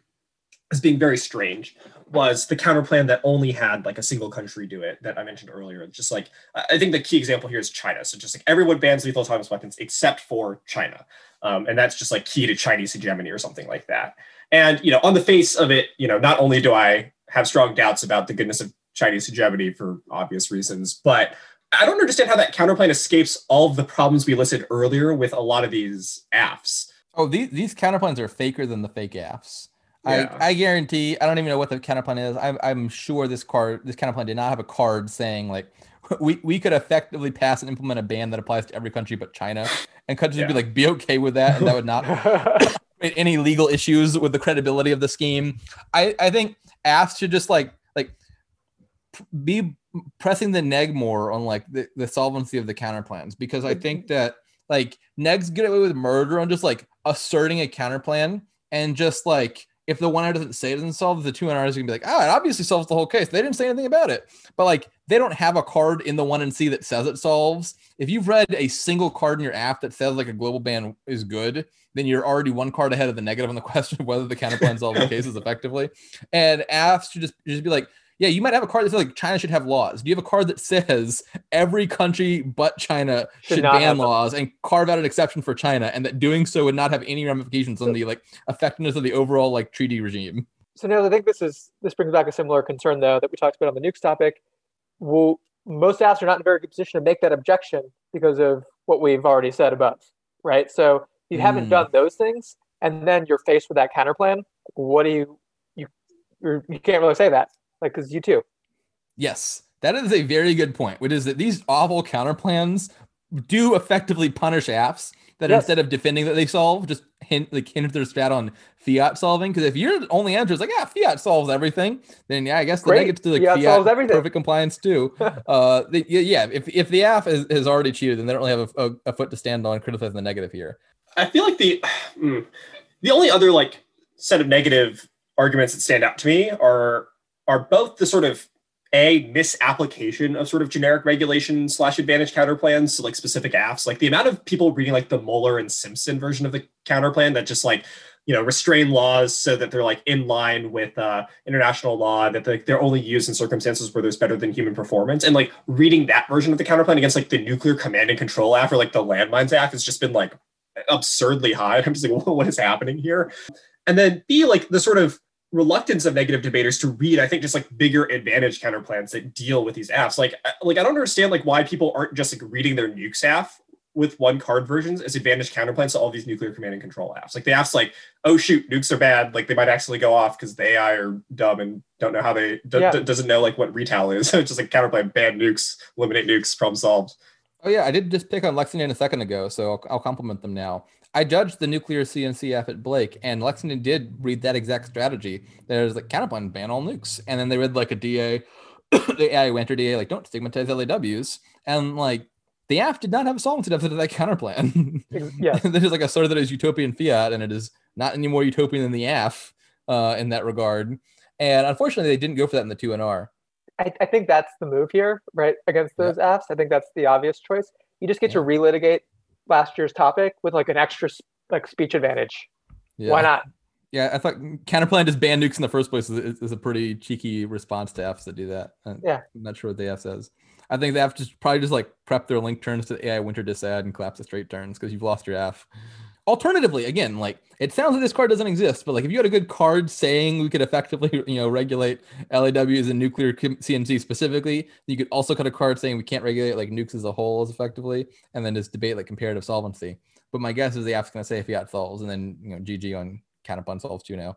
as being very strange was the counter plan that only had like a single country do it that I mentioned earlier. Just like I think the key example here is China. So just like everyone bans lethal autonomous weapons except for China, um, and that's just like key to Chinese hegemony or something like that. And you know, on the face of it, you know, not only do I have strong doubts about the goodness of Chinese hegemony for obvious reasons, but I don't understand how that counterplan escapes all of the problems we listed earlier with a lot of these AFs. Oh, these these counterplans are faker than the fake AFs. Yeah. I, I guarantee I don't even know what the counterplan is. I'm, I'm sure this card this counterplan did not have a card saying like [LAUGHS] we, we could effectively pass and implement a ban that applies to every country but China, and countries yeah. would be like be okay with that, and that would not [LAUGHS] create any legal issues with the credibility of the scheme. I I think AFs should just like like be pressing the neg more on like the, the solvency of the counter plans because I think mm-hmm. that like negs get away with murder on just like asserting a counter plan and just like if the one doesn't say it doesn't solve, the two NRs can be like, oh, it obviously solves the whole case. They didn't say anything about it. But like they don't have a card in the 1NC that says it solves. If you've read a single card in your AF that says like a global ban is good, then you're already one card ahead of the negative on the [LAUGHS] question of whether the counter plan solves the [LAUGHS] cases effectively. And AFs should just, just be like, yeah, you might have a card that says like China should have laws. Do you have a card that says every country but China should, should ban laws and carve out an exception for China, and that doing so would not have any ramifications on the like effectiveness of the overall like treaty regime? So now I think this is this brings back a similar concern though that we talked about on the nukes topic. Well, most AFs are not in a very good position to make that objection because of what we've already said above, right? So you mm. haven't done those things, and then you're faced with that counter plan. What do you you you can't really say that like, because you too. Yes, that is a very good point, which is that these awful counter plans do effectively punish AFs that yes. instead of defending that they solve, just hint like hint their stat on fiat solving. Because if your only answer is like, yeah, fiat solves everything, then yeah, I guess the negative to like fiat, fiat solves everything. perfect compliance too. [LAUGHS] uh, the, yeah, if if the AF is, has already cheated, then they don't really have a, a, a, foot to stand on criticizing the negative here. I feel like the [SIGHS] mm, the only other like set of negative arguments that stand out to me are are both the sort of a misapplication of sort of generic regulation slash advantage counterplans to like specific AFs. Like the amount of people reading like the Moeller and Simpson version of the counterplan that just like, you know restrain laws so that they're like in line with uh, international law that they're only used in circumstances where there's better than human performance. And like reading that version of the counterplan against like the nuclear command and control AF or like the landmines AF has just been like absurdly high. [LAUGHS] I'm just like [LAUGHS] what is happening here? And then b like the sort of reluctance of negative debaters to read i think just like bigger advantage counterplans that deal with these AFs like like i don't understand like why people aren't just like reading their nukes AF with one card versions as advantage counterplans to all these nuclear command and control AFs. Like the AF's like, oh shoot, nukes are bad. Like they might actually go off because the AI are dumb and don't know how they d- yeah. d- doesn't know like what retal is. [LAUGHS] it's just like counterplan, bad nukes, eliminate nukes, problem solved. Oh yeah, I did just pick on Lexington a second ago, so I'll, I'll compliment them now. I judged the nuclear CNC AF at Blake, and Lexington did read that exact strategy. There's like counterplan ban all nukes, and then they read like a DA, [COUGHS] the AI Winter DA, like don't stigmatize LAWs, and like the AF did not have a solvency deficit of that counterplan. yeah. [LAUGHS] this is like a sort of that is utopian fiat, and it is not any more utopian than the AF uh, in that regard. And unfortunately, they didn't go for that in the 2NR. I, I think that's the move here, right? Against those yeah. AFs. I think that's the obvious choice. You just get yeah. to relitigate last year's topic with like an extra like speech advantage. Yeah. Why not? Yeah, I thought counterplan just ban nukes in the first place is, is, a pretty cheeky response to AFs that do that. Uh, yeah, I'm not sure what the AF says. I think they have to probably just like prep their link turns to the AI winter disad and collapse the straight turns because you've lost your AF. Alternatively, again, like it sounds like this card doesn't exist, but like if you had a good card saying we could effectively, [LAUGHS] you know, regulate LAWs and nuclear CNC specifically, you could also cut a card saying we can't regulate like nukes as a whole as effectively, and then just debate like comparative solvency. But my guess is the AF's going to say fiat solves, and then you know GG on counterplan solves too now.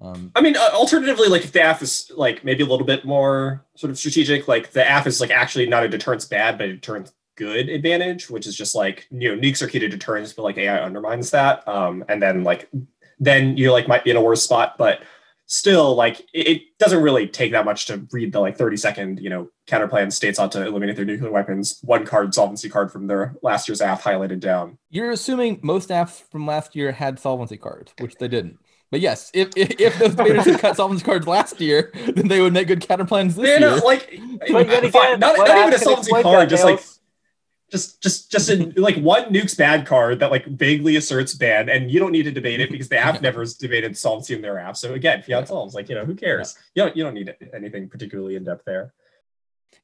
Um, I mean, uh, alternatively, like if the AF is like maybe a little bit more sort of strategic, like the AF is like actually not a deterrence bad, but a deterrence good advantage, which is just like you know nukes are key to deterrence, but like AI undermines that, um, and then like then you like might be in a worse spot, but still like it, it doesn't really take that much to read the like 30 second you know counterplan states ought to eliminate their nuclear weapons one card solvency card from their last year's AF highlighted down. You're assuming most AFs from last year had solvency cards which they didn't. But yes, if if, if those debaters had cut solvency cards last year, then they would make good counterplans this year. like, but again, not, not even a solvency card, just like just just just in [LAUGHS] like one nukes bad card that like vaguely asserts ban, and you don't need to debate it because the AF [LAUGHS] never has debated solvency in their AF. So again, fiat solves, like you know, who cares? Yeah. You don't you don't need anything particularly in depth there.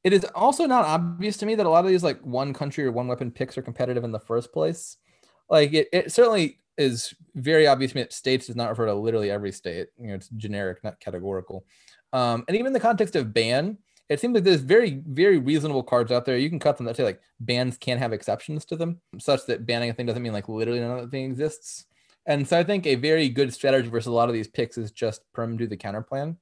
It is also not obvious to me that a lot of these like one country or one weapon picks are competitive in the first place. Like it, it certainly is very obvious to me that states does not refer to literally every state. You know, it's generic, not categorical. Um, and even in the context of ban, it seems like there's very, very reasonable cards out there. You can cut them that say like bans can't have exceptions to them, such that banning a thing doesn't mean like literally the thing exists. And so I think a very good strategy versus a lot of these picks is just perm do the counter plan.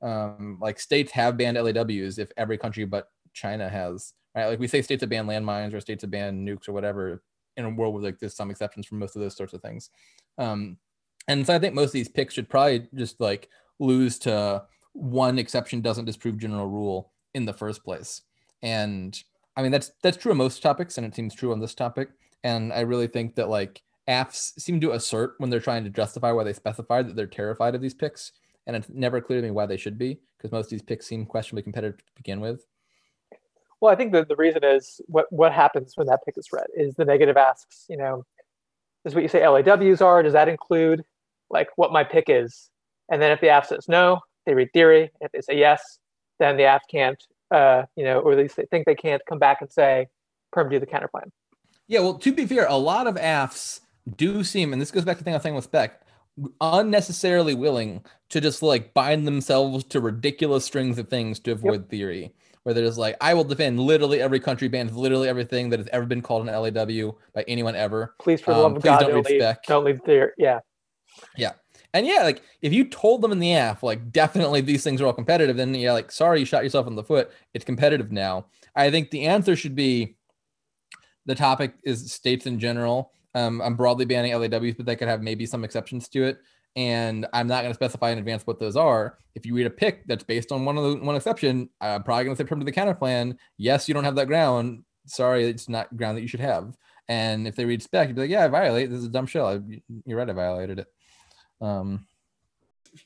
Um, like states have banned LAWs if every country but China has, right? Like we say states have banned landmines or states have banned nukes or whatever in a world where like there's some exceptions for most of those sorts of things. Um, and so I think most of these picks should probably just like lose to one exception doesn't disprove general rule in the first place. And I mean that's that's true of most topics, and it seems true on this topic. And I really think that like AFs seem to assert when they're trying to justify why they specify that they're terrified of these picks, and it's never clear to me why they should be, because most of these picks seem questionably competitive to begin with. Well, I think the, the reason is what, what happens when that pick is read is the negative asks, you know, is what you say LAWs are. Does that include like what my pick is? And then if the AF says no, they read theory. If they say yes, then the AF can't, uh, you know, or at least they think they can't come back and say, perm do the counterplan. Yeah, well, to be fair, a lot of AFs do seem, and this goes back to the thing I was saying with Spec, unnecessarily willing to just like bind themselves to ridiculous strings of things to avoid yep. theory where they're just like, I will defend literally every country bans literally everything that has ever been called an LAW by anyone ever. Please, for the um, love of God, don't, don't leave, don't leave there. Yeah. Yeah. And yeah, like if you told them in the AF, like definitely these things are all competitive, then yeah, like sorry, you shot yourself in the foot. It's competitive now. I think the answer should be the topic is states in general. Um, I'm broadly banning LAWs, but they could have maybe some exceptions to it and I'm not going to specify in advance what those are. If you read a pick that's based on one of the one exception, I'm probably going to say perm to the counter plan. Yes, you don't have that ground. Sorry, it's not ground that you should have. And if they read spec, you'd be like, yeah, I violate. This is a dumb shell. I, you're right, I violated it. Um,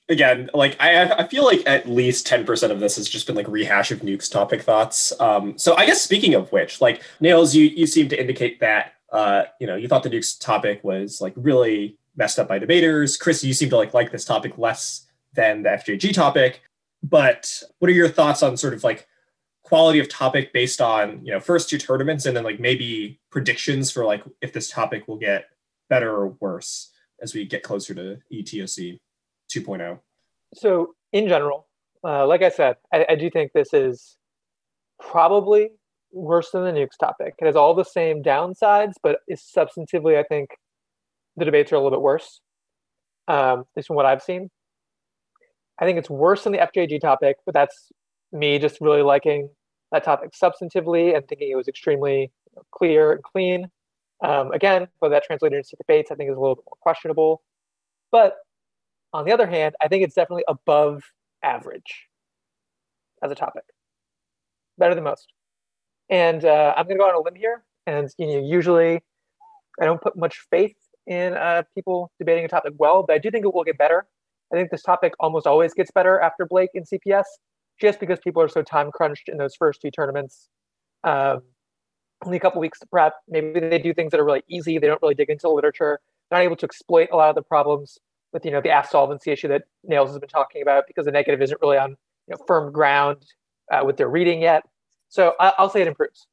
Again, like I, I feel like at least 10% of this has just been like rehash of nukes topic thoughts. Um, so I guess speaking of which, like Nails, you you seem to indicate that uh, you know, you thought the nukes topic was like really messed up by debaters. Chris, you seem to like like this topic less than the FJG topic. But what are your thoughts on sort of like quality of topic based on you know first two tournaments and then like maybe predictions for like if this topic will get better or worse as we get closer to ETOC 2.0? So in general, uh, like I said, I, I do think this is probably worse than the nukes topic. It has all the same downsides, but is substantively, I think, the debates are a little bit worse. Um, at least from what I've seen. I think it's worse than the FJG topic, but that's me just really liking that topic substantively and thinking it was extremely clear and clean. Um, again, whether that translated into debates, I think is a little bit more questionable. But on the other hand, I think it's definitely above average as a topic, better than most. And uh, I'm going to go on a limb here. And you know, usually, I don't put much faith in uh, people debating a topic well, but I do think it will get better. I think this topic almost always gets better after Blake in CPS, just because people are so time crunched in those first two tournaments. Um, only a couple weeks to prep. Maybe they do things that are really easy. They don't really dig into the literature. They're not able to exploit a lot of the problems with you know the ask solvency issue that Nails has been talking about because the negative isn't really on you know firm ground uh, with their reading yet. So I- I'll say it improves.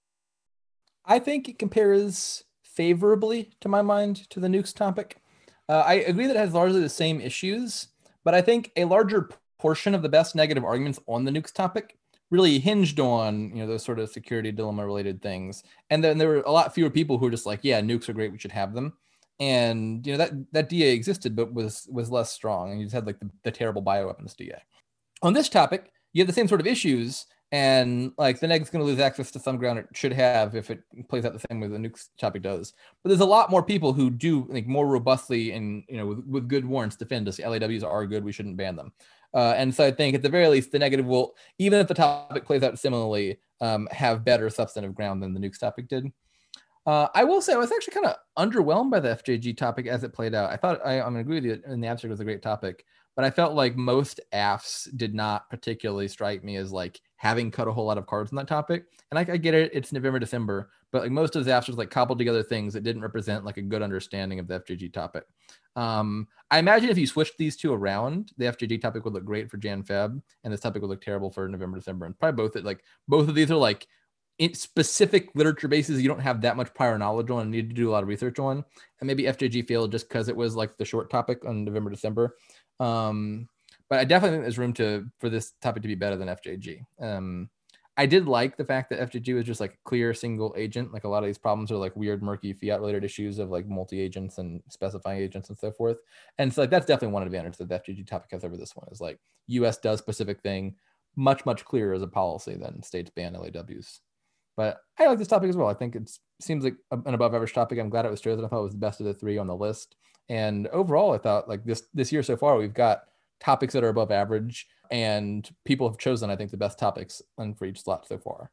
I think it compares favorably to my mind to the nukes topic. Uh, I agree that it has largely the same issues, but I think a larger portion of the best negative arguments on the nukes topic really hinged on you know those sort of security dilemma related things. And then there were a lot fewer people who were just like yeah nukes are great we should have them. And you know that that da existed but was was less strong and you just had like the, the terrible bioweapons da on this topic you have the same sort of issues and like the neg's going to lose access to some ground it should have if it plays out the same way the nukes topic does. But there's a lot more people who do like more robustly and you know with, with good warrants defend us. Laws are good we shouldn't ban them uh, and so I think at the very least, the negative will, even if the topic plays out similarly, um, have better substantive ground than the nukes topic did. Uh, I will say I was actually kind of underwhelmed by the FJG topic as it played out. I thought I, I'm going to agree with you, and the abstract was a great topic, but I felt like most AFs did not particularly strike me as like having cut a whole lot of cards on that topic. And I, I get it; it's November, December, but like most of the AFs was like cobbled together things that didn't represent like a good understanding of the FJG topic. Um, I imagine if you switched these two around, the FJG topic would look great for Jan Feb, and this topic would look terrible for November, December, and probably both. It Like both of these are like specific literature bases you don't have that much prior knowledge on and need to do a lot of research on. And maybe FJG failed just because it was like the short topic on November, December. Um, but I definitely think there's room to for this topic to be better than FJG. Um, I did like the fact that FJG was just like a clear single agent. Like a lot of these problems are like weird, murky fiat related issues of like multi agents and specifying agents and so forth. And so like that's definitely one advantage that the FJG topic has over this one is like US does specific thing much, much clearer as a policy than states ban LAWs. But I like this topic as well. I think it seems like an above average topic. I'm glad it was chosen. I thought it was the best of the three on the list. And overall, I thought like this this year so far, we've got topics that are above average and people have chosen i think the best topics for each slot so far.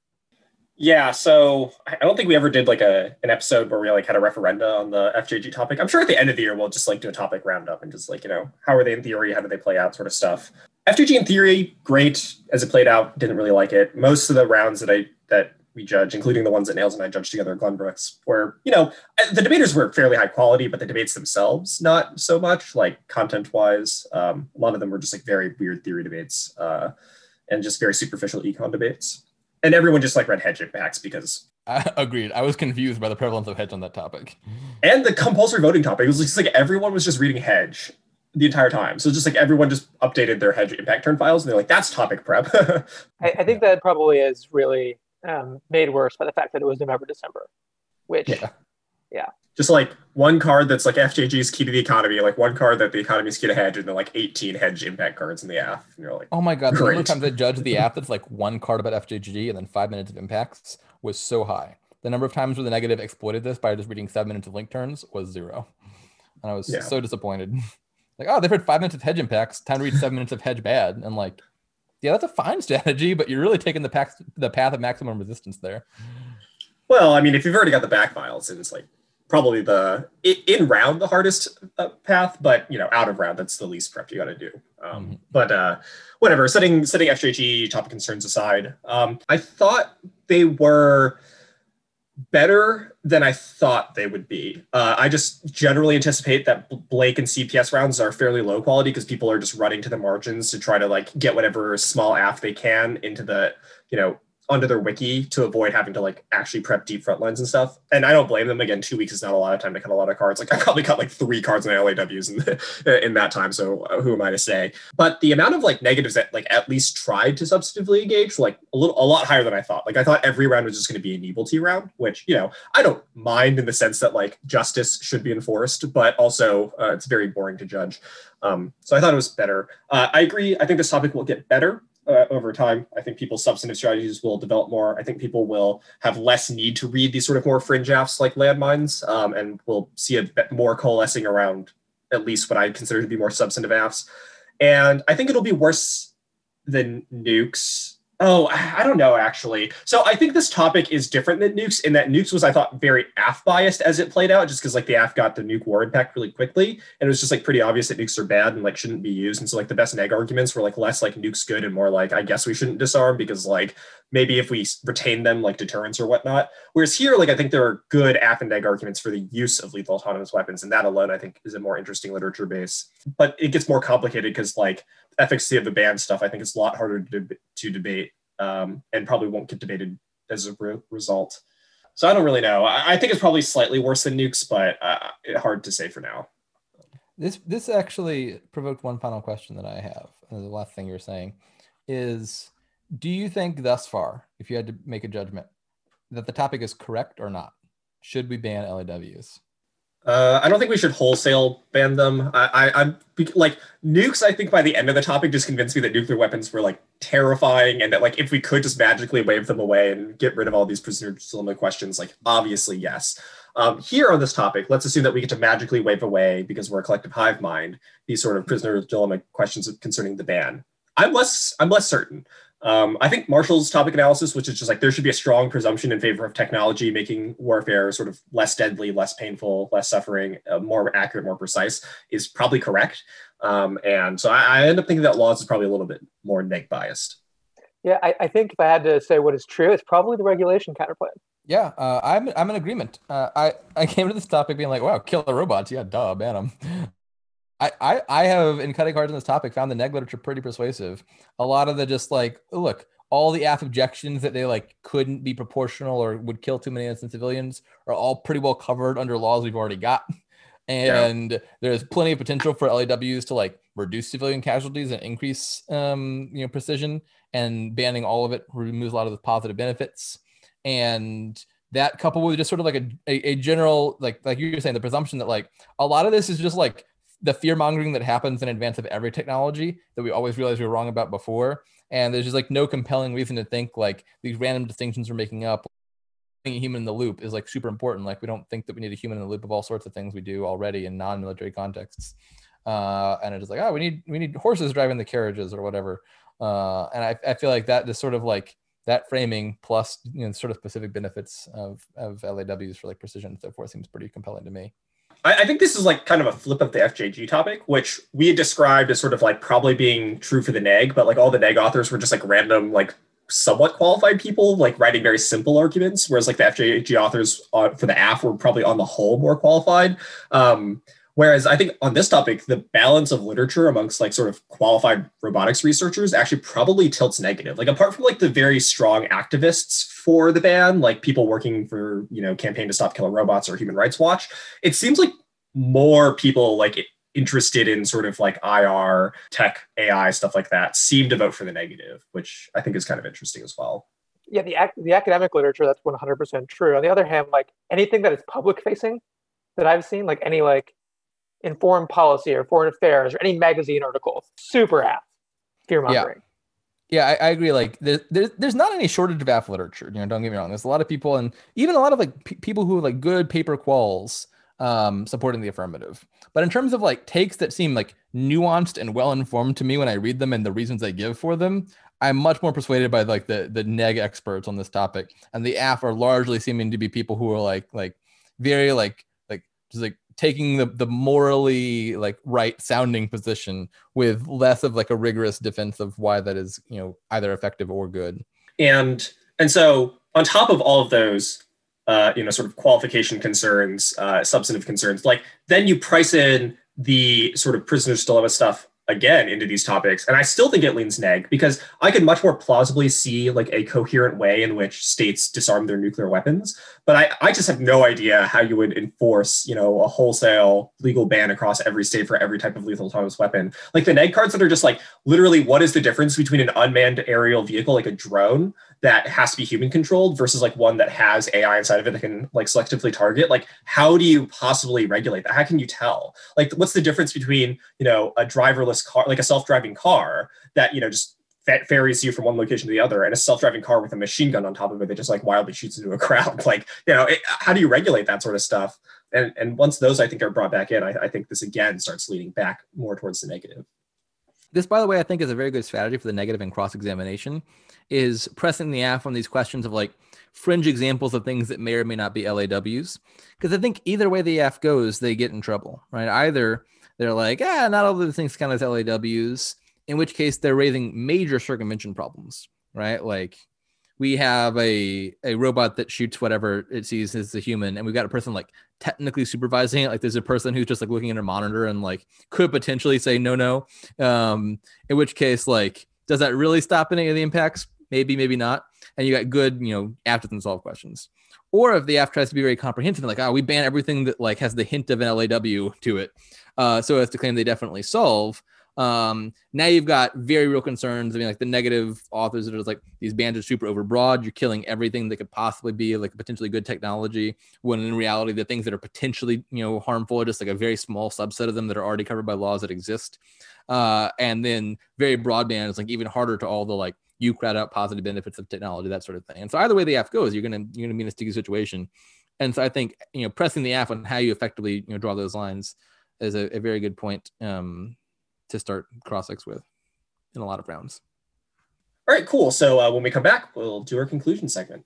Yeah so i don't think we ever did like a an episode where we like had a referenda on the fjg topic. I'm sure at the end of the year we'll just like do a topic roundup and just like you know how are they in theory? How do they play out? Sort of stuff. Fjg in theory great as it played out didn't really like it. Most of the rounds that i that we judge, including the ones that Nails and I judged together at Glenbrooks, where, you know, the debaters were fairly high quality, but the debates themselves, not so much, like content wise. Um, a lot of them were just like very weird theory debates uh, and just very superficial econ debates. And everyone just like read heg impacts because. [LAUGHS] I agreed. I was confused by the prevalence of heg on that topic. And the compulsory voting topic. It was just like everyone was just reading heg the entire time. So just like everyone just updated their heg impact turn files and they're like, that's topic prep. [LAUGHS] I, I, think that probably is really um, made worse by the fact that it was November, December, which, yeah. yeah. Just like one card that's like FJG's key to the economy, like one card that the economy's key to heg, and then like 18 heg impact cards in the AF. And you're like, oh my God. The number of times I judge the AF that's like one card about FJG and then five minutes of impacts was so high. The number of times where the negative exploited this by just reading seven minutes of link turns was zero. And I was yeah. so disappointed. [LAUGHS] like, oh, they've heard five minutes of heg impacts. Time to read seven minutes of heg bad. And like, yeah, that's a fine [LAUGHS] strategy, but you're really taking the path the path of maximum resistance there. Well, I mean, if you've already got the back files, and it's like probably the in round the hardest uh, path, but you know, out of round that's the least prep you got to do. Um, mm-hmm. But uh, whatever. Setting setting FJG topic concerns aside, um, I thought they were better than I thought they would be. Uh, I just generally anticipate that Blake and CPS rounds are fairly low quality because people are just running to the margins to try to like get whatever small af they can into the you know onto their wiki to avoid having to like actually prep deep front lines and stuff. And I don't blame them. Again, two weeks is not a lot of time to cut a lot of cards. Like I probably cut like three cards in LAWs in, [LAUGHS] in that time. So uh, who am I to say? But the amount of like negatives that like at least tried to substantively engage like a little a lot higher than I thought. Like I thought every round was just going to be a Nebel T round, which you know I don't mind in the sense that like justice should be enforced, but also uh, it's very boring to judge. Um, so I thought it was better. Uh, I agree. I think this topic will get better uh, over time. I think people's substantive strategies will develop more. I think people will have less need to read these sort of more fringe AFs like landmines, um, and we'll see a bit more coalescing around at least what I consider to be more substantive AFs. And I think it'll be worse than nukes Oh, I don't know actually. So I think this topic is different than nukes in that nukes was I thought very AF biased as it played out, just because like the AF got the nuke war impact really quickly, and it was just like pretty obvious that nukes are bad and like shouldn't be used. And so like the best neg arguments were like less like nukes good and more like I guess we shouldn't disarm because like maybe if we retain them like deterrence or whatnot. Whereas here, like I think there are good AF and neg arguments for the use of lethal autonomous weapons, and that alone I think is a more interesting literature base. But it gets more complicated because like efficacy of the ban stuff, I think it's a lot harder to, to debate um, and probably won't get debated as a re- result. So I don't really know. I, I, think it's probably slightly worse than nukes, but uh, hard to say for now. This this actually provoked one final question that I have. The last thing you're saying is, do you think thus far, if you had to make a judgment, that the topic is correct or not? Should we ban LAWs? Uh, I don't think we should wholesale ban them. I, I, am like nukes. I think by the end of the topic, just convinced me that nuclear weapons were like terrifying, and that like if we could just magically wave them away and get rid of all these prisoner dilemma questions, like obviously yes. Um, here on this topic, let's assume that we get to magically wave away because we're a collective hive mind these sort of prisoner dilemma questions concerning the ban. I'm less I'm less certain. Um, I think Marshall's topic analysis, which is just like there should be a strong presumption in favor of technology making warfare sort of less deadly, less painful, less suffering, uh, more accurate, more precise, is probably correct. Um, and so I, I, end up thinking that laws is probably a little bit more neg biased. Yeah, I, I, think if I had to say what is true, it's probably the regulation counterplan. Yeah, uh, I'm I'm in agreement. Uh, I I came to this topic being like, wow, kill the robots. Yeah, duh, ban them. I, I, I have in cutting cards on this topic found the neg literature pretty persuasive. A lot of the just like look, all the AF objections that they like couldn't be proportional or would kill too many innocent civilians are all pretty well covered under laws we've already got. [LAUGHS] And yeah. there's plenty of potential for LAWs to like reduce civilian casualties and increase um, you know precision. And banning all of it removes a lot of the positive benefits. And that coupled with just sort of like a, a, a general like like you were saying the presumption that like a lot of this is just like the fear mongering that happens in advance of every technology that we always realize we were wrong about before. And there's just like no compelling reason to think like these random distinctions we're making up. Being a human in the loop is like super important. Like we don't think that we need a human in the loop of all sorts of things we do already in non-military contexts. Uh, and it's like, oh, we need we need horses driving the carriages or whatever. Uh, and I, I feel like that that is sort of like that framing plus you know sort of specific benefits of of LAWs for like precision and so forth seems pretty compelling to me. I, I, think this is like kind of a flip of the FJG topic, which we had described as sort of like probably being true for the neg, but like all the neg authors were just like random, like somewhat qualified people, like writing very simple arguments, whereas like the FJG authors uh, for the AF were probably on the whole more qualified. Um, Whereas I think on this topic, the balance of literature amongst like sort of qualified robotics researchers actually probably tilts negative. Like apart from like the very strong activists for the ban, like people working for, you know, campaign to stop killer robots or Human Rights Watch, it seems like more people like interested in sort of like IR, tech, AI, stuff like that seem to vote for the negative, which I think is kind of interesting as well. Yeah, the, ac- the academic literature, that's 100% true. On the other hand, like anything that is public facing that I've seen, like any like in foreign policy or foreign affairs or any magazine article. Super apt fear mongering. Yeah. yeah, I, I, agree. Like there, there, there's not any shortage of AF literature. You know, don't get me wrong. There's a lot of people and even a lot of like p- people who have like good paper quals um, supporting the affirmative. But in terms of like takes that seem like nuanced and well informed to me when I read them and the reasons they give for them, I'm much more persuaded by like the the neg experts on this topic, and the AF are largely seeming to be people who are like like very like like just like taking the the morally like right sounding position with less of like a rigorous defense of why that is you know either effective or good. And and so on top of all of those uh, you know, sort of qualification concerns, uh, substantive concerns, like then you price in the sort of prisoner's dilemma stuff again into these topics and i still think it leans neg because i could much more plausibly see like a coherent way in which states disarm their nuclear weapons but i, I just have no idea how you would enforce you know a wholesale legal ban across every state for every type of lethal autonomous weapon. Like the neg cards that are just like literally what is the difference between an unmanned aerial vehicle like a drone that has to be human controlled versus like one that has AI inside of it that can like selectively target. Like, how do you possibly regulate that? How can you tell? Like, what's the difference between you know a driverless car, like a self-driving car that you know just ferries you from one location to the other, and a self-driving car with a machine gun on top of it that just like wildly shoots into a [LAUGHS] crowd? Like, you know, it, how do you regulate that sort of stuff? And and once those I think are brought back in, I, I think this again starts leading back more towards the negative. This, by the way, I think is a very good strategy for the negative and cross examination is pressing the AF on these questions of like fringe examples of things that may or may not be LAWs. Because I think either way the AF goes, they get in trouble, right? Either they're like, ah, not all of the things count as LAWs, in which case they're raising major circumvention problems, right? Like we have a a robot that shoots whatever it sees as a human, and we've got a person like technically supervising it. Like there's a person who's just like looking at a monitor and like could potentially say no, no. Um, in which case, like, does that really stop any of the impacts? Maybe, maybe not. And you got good, you know, after them solve questions. Or if the AF tries to be very comprehensive, like, oh, we ban everything that like has the hint of an LAW to it, uh, so as to claim they definitely solve. Um, now you've got very real concerns. I mean, like the negative authors that are like these bans are super overbroad. You're killing everything that could possibly be like potentially good technology. When in reality, the things that are potentially you know harmful are just like a very small subset of them that are already covered by laws that exist. Uh, and then very broad ban is like even harder to all the like you crowd out positive benefits of technology, that sort of thing. And so either way the AF goes, you're gonna you're gonna be in a sticky situation. And so I think you know pressing the AF on how you effectively you know draw those lines is a, a very good point um, to start cross-ex with in a lot of rounds. All right, cool. So uh, when we come back, we'll do our conclusion segment.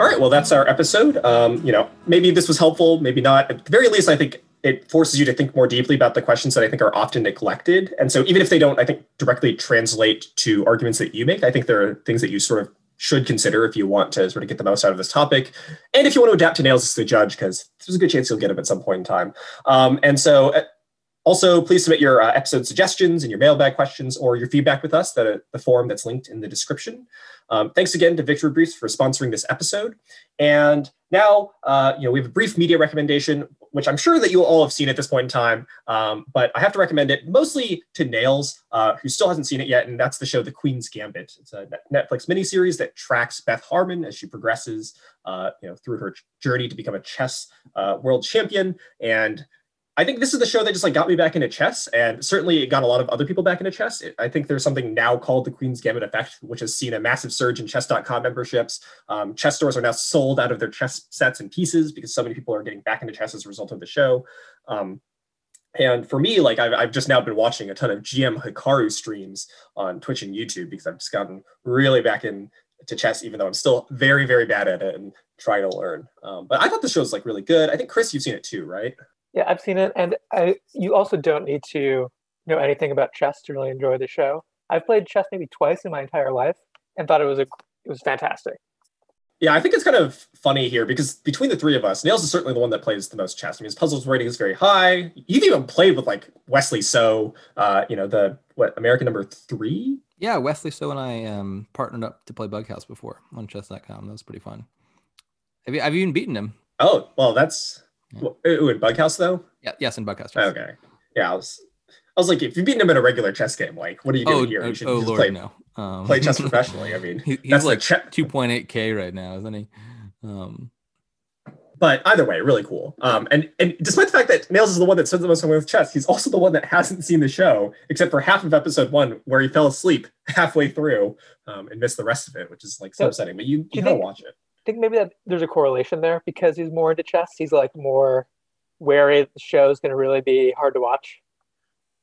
All right, well, that's our episode. Um, you know, maybe this was helpful, maybe not. At the very least, I think it forces you to think more deeply about the questions that I think are often neglected. And so, even if they don't, I think, directly translate to arguments that you make, I think there are things that you sort of should consider if you want to sort of get the most out of this topic. And if you want to adapt to nails as the judge, because there's a good chance you'll get them at some point in time. Um, and so, uh, also, please submit your uh, episode suggestions and your mailbag questions or your feedback with us, the, the form that's linked in the description. Um, thanks again to Victory Briefs for sponsoring this episode. And now, uh, you know, we have a brief media recommendation, which I'm sure that you all have seen at this point in time, um, but I have to recommend it mostly to Nails, uh, who still hasn't seen it yet, and that's the show The Queen's Gambit. It's a Netflix miniseries that tracks Beth Harmon as she progresses, uh, you know, through her journey to become a chess uh, world champion, and I think this is the show that just like got me back into chess, and certainly it got a lot of other people back into chess. It, I think there's something now called the Queen's Gambit effect, which has seen a massive surge in chess.com memberships. Um, chess stores are now sold out of their chess sets and pieces because so many people are getting back into chess as a result of the show. Um, and for me, like I've, I've just now been watching a ton of GM Hikaru streams on Twitch and YouTube because I've just gotten really back into chess, even though I'm still very, very bad at it and trying to learn. Um, but I thought the show was like really good. I think Chris, you've seen it too, right? Yeah, I've seen it, and I you also don't need to know anything about chess to really enjoy the show. I've played chess maybe twice in my entire life and thought it was a it was fantastic. Yeah, I think it's kind of funny here because between the three of us, Nails is certainly the one that plays the most chess. I mean, his puzzles rating is very high. You've even played with like Wesley So, uh, you know, the what American number three? Yeah, Wesley So and I um, partnered up to play Bughouse before on chess.com. That was pretty fun. Have you, have you even beaten him? Oh, well, that's yeah. Ooh, in Bughouse though? Yeah, yes, in Bughouse. Yes. Okay. Yeah, I was I was like, if you beat him in a regular chess game, like, what are you doing oh, here? You oh, should oh, Lord, play, no. Um, play chess [LAUGHS] professionally. I mean, he, he's like two point eight k right now, isn't he? Um, but either way, really cool. Um, and and despite the fact that Nails is the one that spends the most time with chess, he's also the one that hasn't seen the show except for half of episode one, where he fell asleep halfway through um, and missed the rest of it, which is like so, so upsetting. But you, you, you gotta watch it. I think maybe that there's a correlation there because he's more into chess. He's like more wary the show is going to really be hard to watch.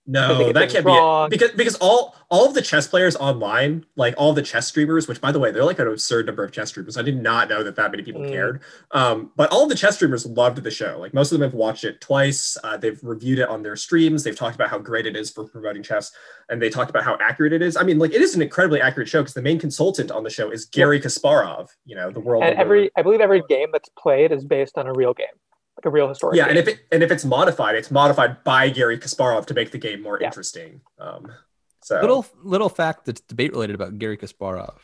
No, that can't wrong. be it. Because because all all of the chess players online, like all the chess streamers, which by the way, they're like an absurd number of chess streamers. I did not know that that many people mm. cared. Um, but all the chess streamers loved the show. Like most of them have watched it twice. Uh, they've reviewed it on their streams. They've talked about how great it is for promoting chess, and they talked about how accurate it is. I mean, like it is an incredibly accurate show because the main consultant on the show is Garry Kasparov. You know, the world. And every, I believe, every game that's played is based on a real game like a real historic. Yeah, game. and if it and if it's modified, it's modified by Garry Kasparov to make the game more yeah. interesting. Um, so little little fact that's debate related about Garry Kasparov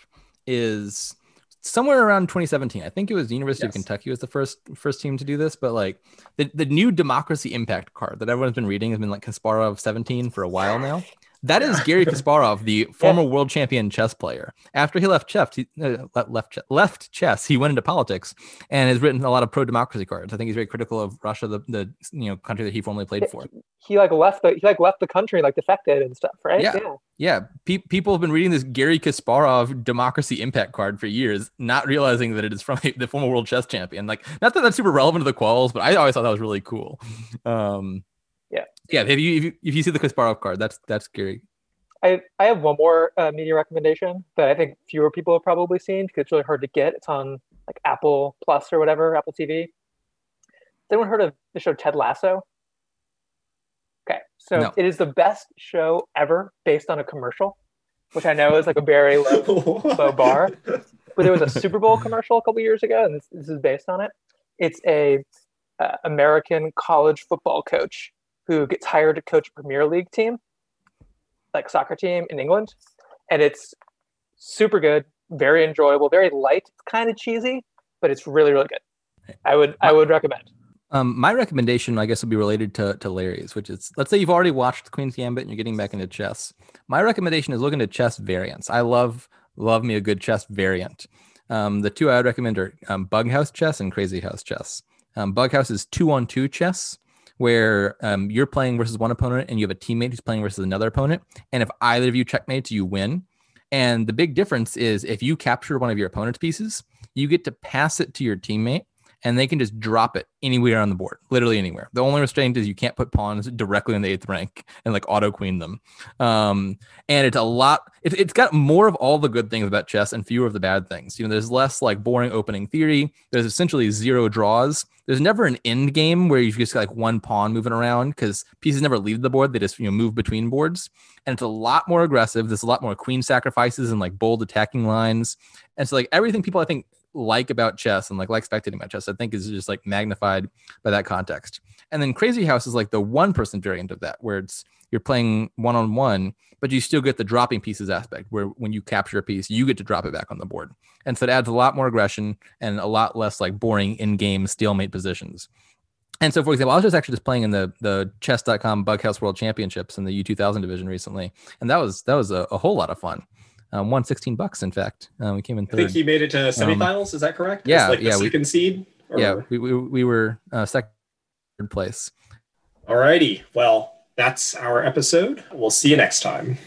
is somewhere around 2017. I think it was the University yes. of Kentucky was the first first team to do this, but like the, the new democracy impact card that everyone's been reading has been like Kasparov 17 for a while now. That is Garry [LAUGHS] Kasparov, the former world champion chess player. After he left chess, he, uh, left left chess, he went into politics and has written a lot of pro democracy cards. I think he's very critical of Russia, the, the you know country that he formerly played for. He, like left the he like left the country, like defected and stuff, right? Yeah, yeah. yeah. Pe- people have been reading this Garry Kasparov democracy impact card for years, not realizing that it is from [LAUGHS] the former world chess champion. Like, not that that's super relevant to the quals, but I always thought that was really cool. Um, yeah. Yeah. If you, if you if you see the Kasparov card, that's that's scary. I I have one more uh, media recommendation that I think fewer people have probably seen because it's really hard to get. It's on like Apple Plus or whatever, Apple TV. Has anyone heard of the show Ted Lasso? Okay, so no. it is the best show ever based on a commercial, which I know is like a very low, [LAUGHS] low bar. But there was a [LAUGHS] Super Bowl commercial a couple years ago, and this, this is based on it. It's a uh, American college football coach who gets hired to coach a Premier League team, like soccer team in England, and it's super good, very enjoyable, very light. It's kind of cheesy, but it's really really good. I would I would recommend. Um, my recommendation, I guess, would be related to, to Larry's, which is let's say you've already watched Queen's Gambit and you're getting back into chess. My recommendation is looking at chess variants. I love love me a good chess variant. Um, the two I would recommend are um, Bughouse chess and Crazy House chess. Um, Bughouse is two on two chess, where um, you're playing versus one opponent and you have a teammate who's playing versus another opponent. And if either of you checkmates, you win. And the big difference is if you capture one of your opponent's pieces, you get to pass it to your teammate and they can just drop it anywhere on the board, literally anywhere. The only restraint is you can't put pawns directly in the eighth rank and like auto queen them. Um, and it's a lot. It, it's got more of all the good things about chess and fewer of the bad things. You know, there's less like boring opening theory. There's essentially zero draws. There's never an end game where you've just got like one pawn moving around because pieces never leave the board. They just you know move between boards, and it's a lot more aggressive. There's a lot more queen sacrifices and like bold attacking lines. And so like everything people I think like about chess and like like spectating about chess, I think is just like magnified by that context. And then Crazy House is like the one person variant of that, where it's you're playing one on one, but you still get the dropping pieces aspect, where when you capture a piece, you get to drop it back on the board. And so it adds a lot more aggression and a lot less like boring in game stalemate positions. And so, for example, I was just actually just playing in the the chess.com Bughouse World Championships in the U2000 division recently, and that was that was a, a whole lot of fun um, won 16 bucks. In fact, um, we came in third. I think he made it to um, semifinals. Um, is that correct? Yeah, like yeah. second we, seed. Or? Yeah, we, we, we were uh, second place. All righty. Well, that's our episode. We'll see you next time.